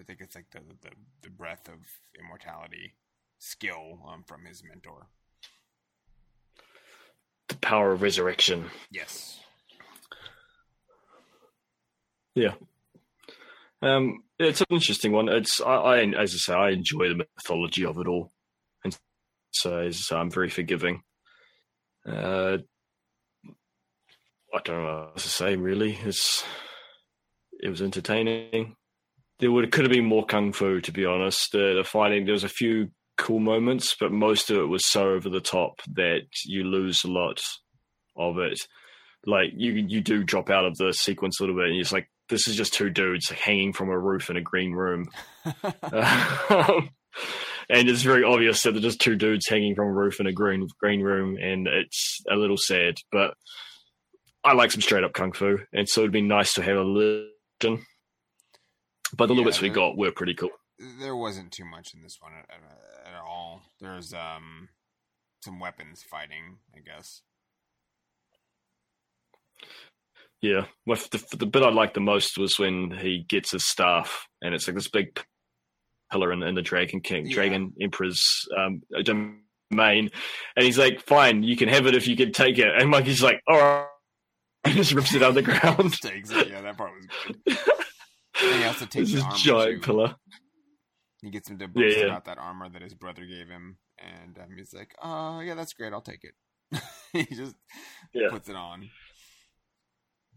I think it's like the the, the breath of immortality skill um, from his mentor. The power of resurrection. Yes. Yeah. Um, it's an interesting one. It's I, I, as I say, I enjoy the mythology of it all, and so as I'm very forgiving. Uh, I don't know what to say. Really, it's it was entertaining. There would could have been more kung fu, to be honest. Uh, the fighting there was a few cool moments, but most of it was so over the top that you lose a lot of it. Like you you do drop out of the sequence a little bit, and it's like this is just two dudes hanging from a roof in a green room. um, and it's very obvious that they're just two dudes hanging from a roof in a green green room, and it's a little sad. But I like some straight up kung fu, and so it'd be nice to have a legend. But the little Yeah, bits we there- got were pretty cool. there wasn't too much in this one at, at, at all. There's um some weapons fighting, I guess. Yeah, well, the, the bit I liked the most was when he gets his staff, and it's like this big pillar in, in the Dragon King, Yeah. Dragon Emperor's um, domain, and he's like, "Fine, you can have it if you can take it." And Monkey's like, "All right," and just rips it out of the ground. Takes it. Yeah, that part was good. And he also takes this giant too. pillar. He gets him to Yeah, yeah. about that armor that his brother gave him, and um, he's like, "Oh, yeah, that's great. I'll take it." he just Yeah. puts it on.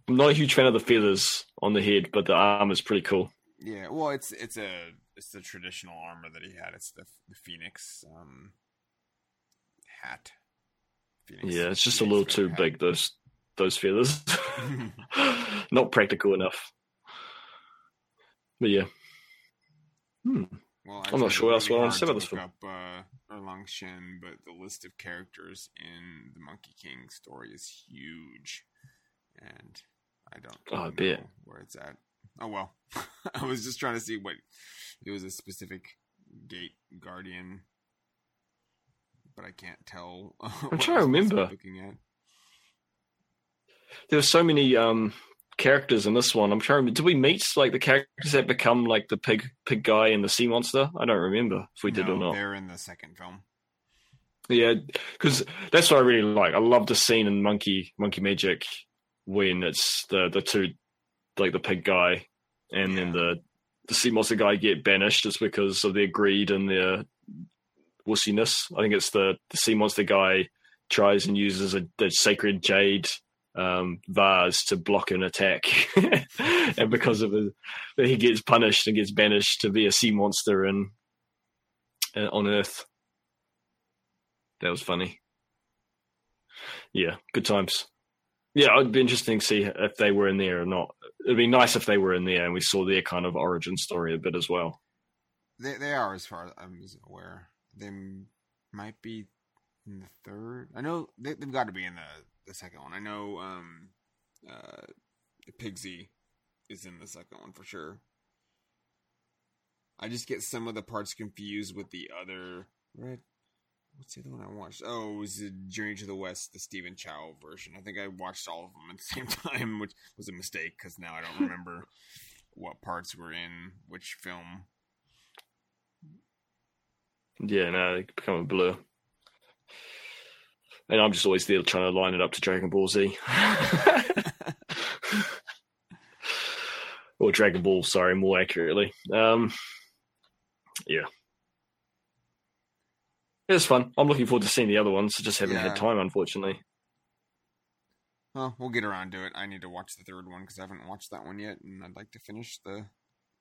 I'm not a huge fan of the feathers on the head, but the armor is pretty cool. Yeah, well, it's it's a it's the traditional armor that he had. It's the the phoenix um hat. Phoenix, Yeah, it's just a little too hat. big. Those those feathers, not practical enough. But yeah, hmm. Well, I'm not sure what else really I wanna say about to this film. Up, uh, Erlang Shen, but the list of characters in the Monkey King story is huge, and I don't Oh, I know where it's at. Oh well, I was just trying to see what it was a specific gate guardian, but I can't tell. I'm trying to remember. Looking at. There were so many um characters in this one. I'm trying. Did we meet like the characters that become like the pig pig guy and the sea monster? I don't remember if we did or not. They're in the second film. Yeah, because that's what I really like. I love the scene in Monkey Monkey Magic when it's the the two like the pig guy and then the the sea monster guy get banished It's because of their greed and their wussiness. I think it's the the sea monster guy tries and uses a the sacred jade um, vase to block an attack, and because of it, he gets punished and gets banished to be a sea monster in uh, on Earth. That was funny. Yeah, good times. Yeah, it'd be interesting to see if they were in there or not. It'd be nice if they were in there and we saw their kind of origin story a bit as well. They they are as far as I'm aware. They might be in the third. I know they, they've got to be in the the second one. I know um uh Pigsy is in the second one for sure. I just get some of the parts confused with the other red. What's the other one I watched? Oh, it was the Journey to the West, the Stephen Chow version. I think I watched all of them at the same time, which was a mistake because now I don't remember what parts were in which film. Yeah, now they become a blur. And I'm just always there trying to line it up to Dragon Ball Z. or Dragon Ball, sorry, more accurately. Um, yeah. It was fun. I'm looking forward to seeing the other ones. Just haven't Yeah. had time, unfortunately. Well, we'll get around to it. I need to watch the third one because I haven't watched that one yet, and I'd like to finish the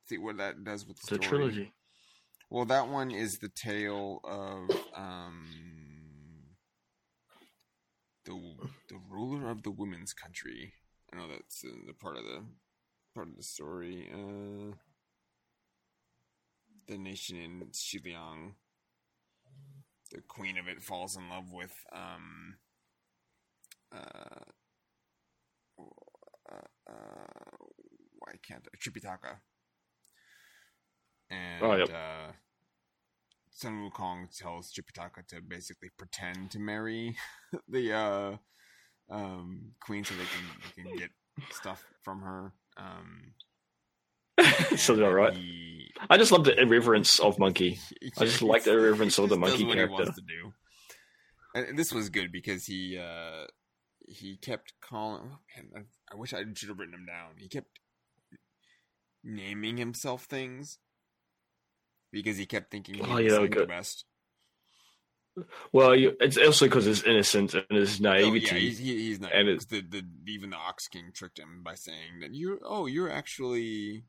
see what that does with the, The story. trilogy. Well, that one is the tale of um the the ruler of the women's country. I know that's uh, the part of the part of the story. Uh, the nation in Xiliang. The queen of it falls in love with um uh, uh, uh, I can't Tripitaka. And Oh, yep. uh, Sun Wukong tells Tripitaka to basically pretend to marry the uh, um, queen so they can they can get stuff from her. Um, Sounds and about right. he- I just love the irreverence of Monkey. I just like the irreverence of the monkey what character. He wants to do. And this was good because he uh, he kept calling. Oh man, I, I wish I should have written him down. He kept naming himself things because he kept thinking he Oh, was yeah, the best. Well, you, it's also because his innocence and his naivety. Oh, yeah, he's, he, he's not. and because the, the even the Ox King tricked him by saying that you're oh you're actually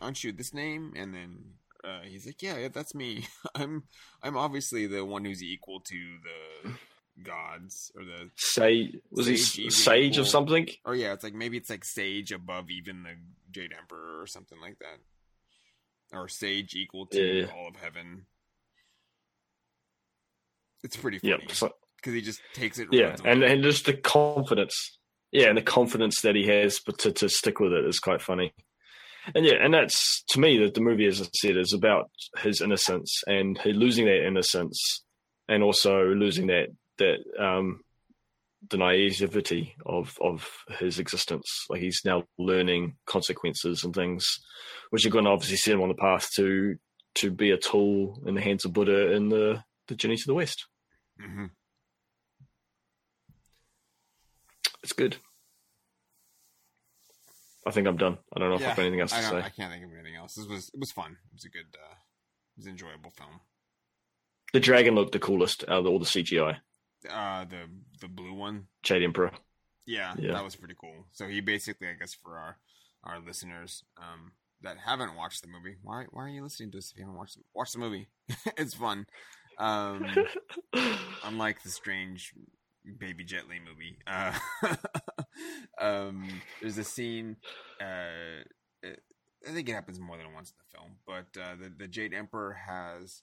aren't you this name? And then uh, he's like, yeah, yeah, that's me. I'm I'm obviously the one who's equal to the gods or the Sage was he Sage, even sage equal- of something? or yeah, it's like maybe it's like sage above even the Jade Emperor or something like that, or sage equal to Yeah, all of heaven. It's pretty funny Yep. Because he just takes it. yeah, and away. and just the confidence. Yeah, and the confidence that he has, but to, to stick with it is quite funny. And yeah, and that's to me that the movie, as I said, is about his innocence and he losing that innocence, and also losing that that um, the naivety of of his existence. Like he's now learning consequences and things, which are going to obviously set him on the path to to be a tool in the hands of Buddha in the the journey to the west. Mm-hmm. It's good. I think I'm done. I don't know if I've got anything else to I, say. I can't think of anything else. This was it was fun. It was a good, uh, it was an enjoyable film. The dragon looked the coolest out of all the CGI. Uh, the the blue one, Jade Emperor. yeah, Yeah. that was pretty cool. So he basically, I guess, for our our listeners um, that haven't watched the movie, why why are you listening to us if you haven't watched the, watch the movie? it's fun. Um, unlike the strange baby Jet Li movie. Uh, um, there's a scene. Uh, I think it happens more than once in the film, but uh, the the Jade Emperor has.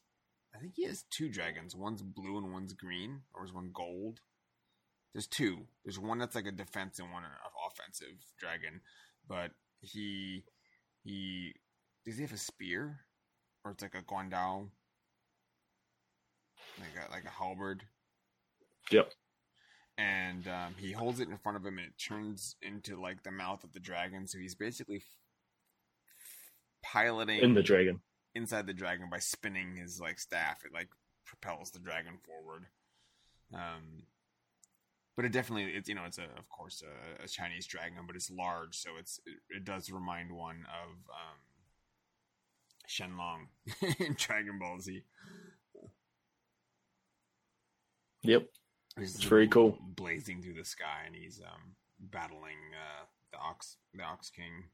I think he has two dragons. One's blue and one's green, or is one gold? There's two. There's one that's like a defense and one an offensive dragon. But he he does he have a spear, or it's like a guandao, like a like a halberd Yep. and um, he holds it in front of him and it turns into like the mouth of the dragon so he's basically f- piloting In the dragon. Inside the dragon by spinning his like staff it like propels the dragon forward um but it definitely it's you know it's a of course a, a chinese dragon but it's large so it's it, it does remind one of um shenlong in dragon ball z Yep. He's It's very cool. blazing through the sky, and he's um, battling uh, the ox, the ox king,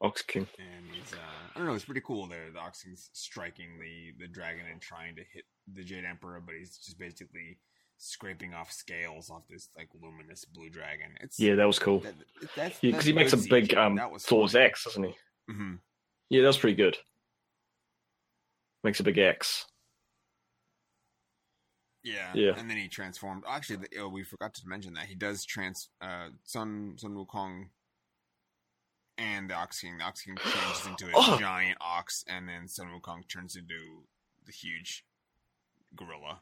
Ox King. and he's uh, I don't know, it's pretty cool. There, the ox king's striking the the dragon and trying to hit the Jade Emperor, but he's just basically scraping off scales off this like luminous blue dragon. It's Yeah, that was cool. that, that's Because he makes a big um that was Thor's fun. axe, doesn't he? hmm Yeah, that was pretty good. Makes a big X. Yeah, Yeah. and then he transformed. Actually, the, oh, we forgot to mention that he does trans. Uh, Sun Sun Wukong and the Ox King. The Ox King changes into a Oh. giant ox, and then Sun Wukong turns into the huge gorilla.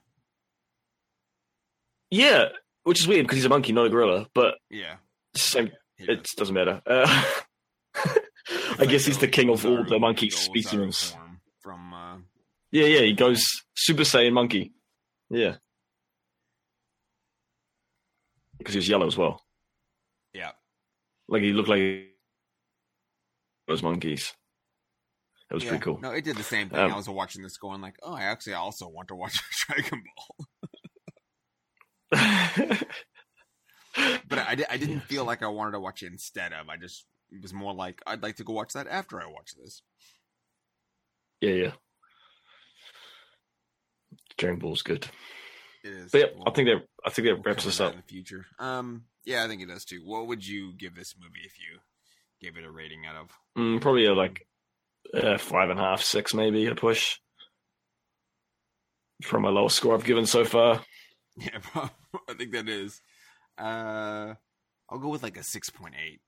Yeah, which is weird because he's a monkey, not a gorilla. But Yeah, same. It does. doesn't matter. Uh, I guess he's the king of all the monkey species. From uh, Yeah, yeah, he goes Super Saiyan monkey. Yeah. Because he was yellow as well. yeah, Like he looked like those monkeys. That was yeah. pretty cool. No, it did the same thing. Um, I was watching this, going like, "Oh, I actually also want to watch Dragon Ball." but I, I didn't feel like I wanted to watch it instead of. I just it was more like I'd like to go watch that after I watch this. yeah, yeah. Dragon Ball's good. It is. But yeah, I think that I think that we'll wraps us up. in the future. Um, yeah, I think it does too. What would you give this movie if you gave it a rating out of? Mm, probably a, like uh, five and a half, six maybe a push. From my lowest score I've given so far. Yeah, bro, I think that is. Uh, I'll go with like a six point eight.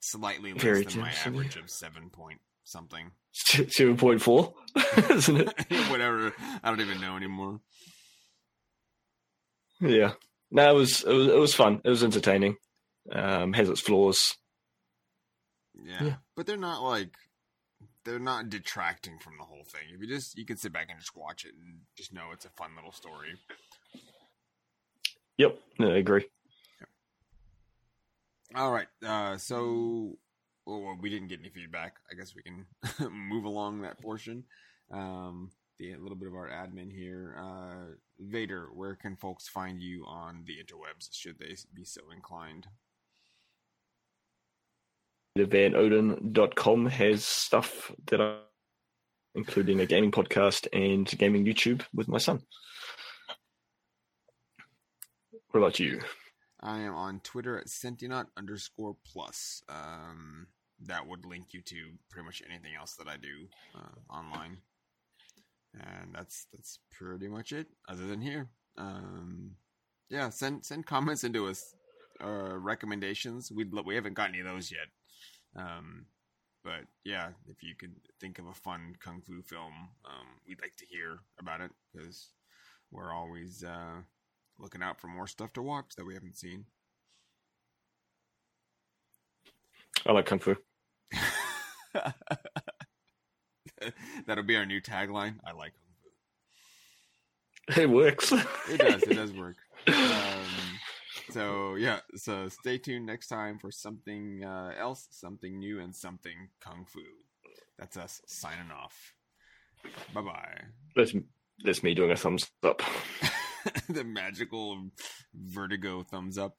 slightly less Very than my average of seven point something. Seven point four, isn't it? Whatever. I don't even know anymore. Yeah. No, it was it was it was fun. It was entertaining. Um, has its flaws. Yeah. Yeah. But they're not like they're not detracting from the whole thing. If you just you can sit back and just watch it and just know it's a fun little story. Yep, no, I agree. All right. Uh, so well, we didn't get any feedback. I guess we can move along that portion. Um, the a little bit of our admin here. Uh, Vader, where can folks find you on the interwebs? Should they be so inclined? VanOden.com has stuff that I, including a gaming podcast and gaming YouTube with my son. What about you? I am on Twitter at Sentinot underscore plus. Um, that would link you to pretty much anything else that I do uh, online, and that's that's pretty much it. Other than here, um, yeah, send send comments into us, uh, recommendations. We we haven't got any of those yet, um, but yeah, if you could think of a fun kung fu film, um, we'd like to hear about it because we're always uh, looking out for more stuff to watch that we haven't seen. I like Kung Fu. That'll be our new tagline. I like kung fu. It works. It does. It does work. Um, so yeah. So stay tuned next time for something uh, else, something new, and something kung fu. That's us signing off. Bye bye. That's that's me doing a thumbs up. the magical vertigo thumbs up.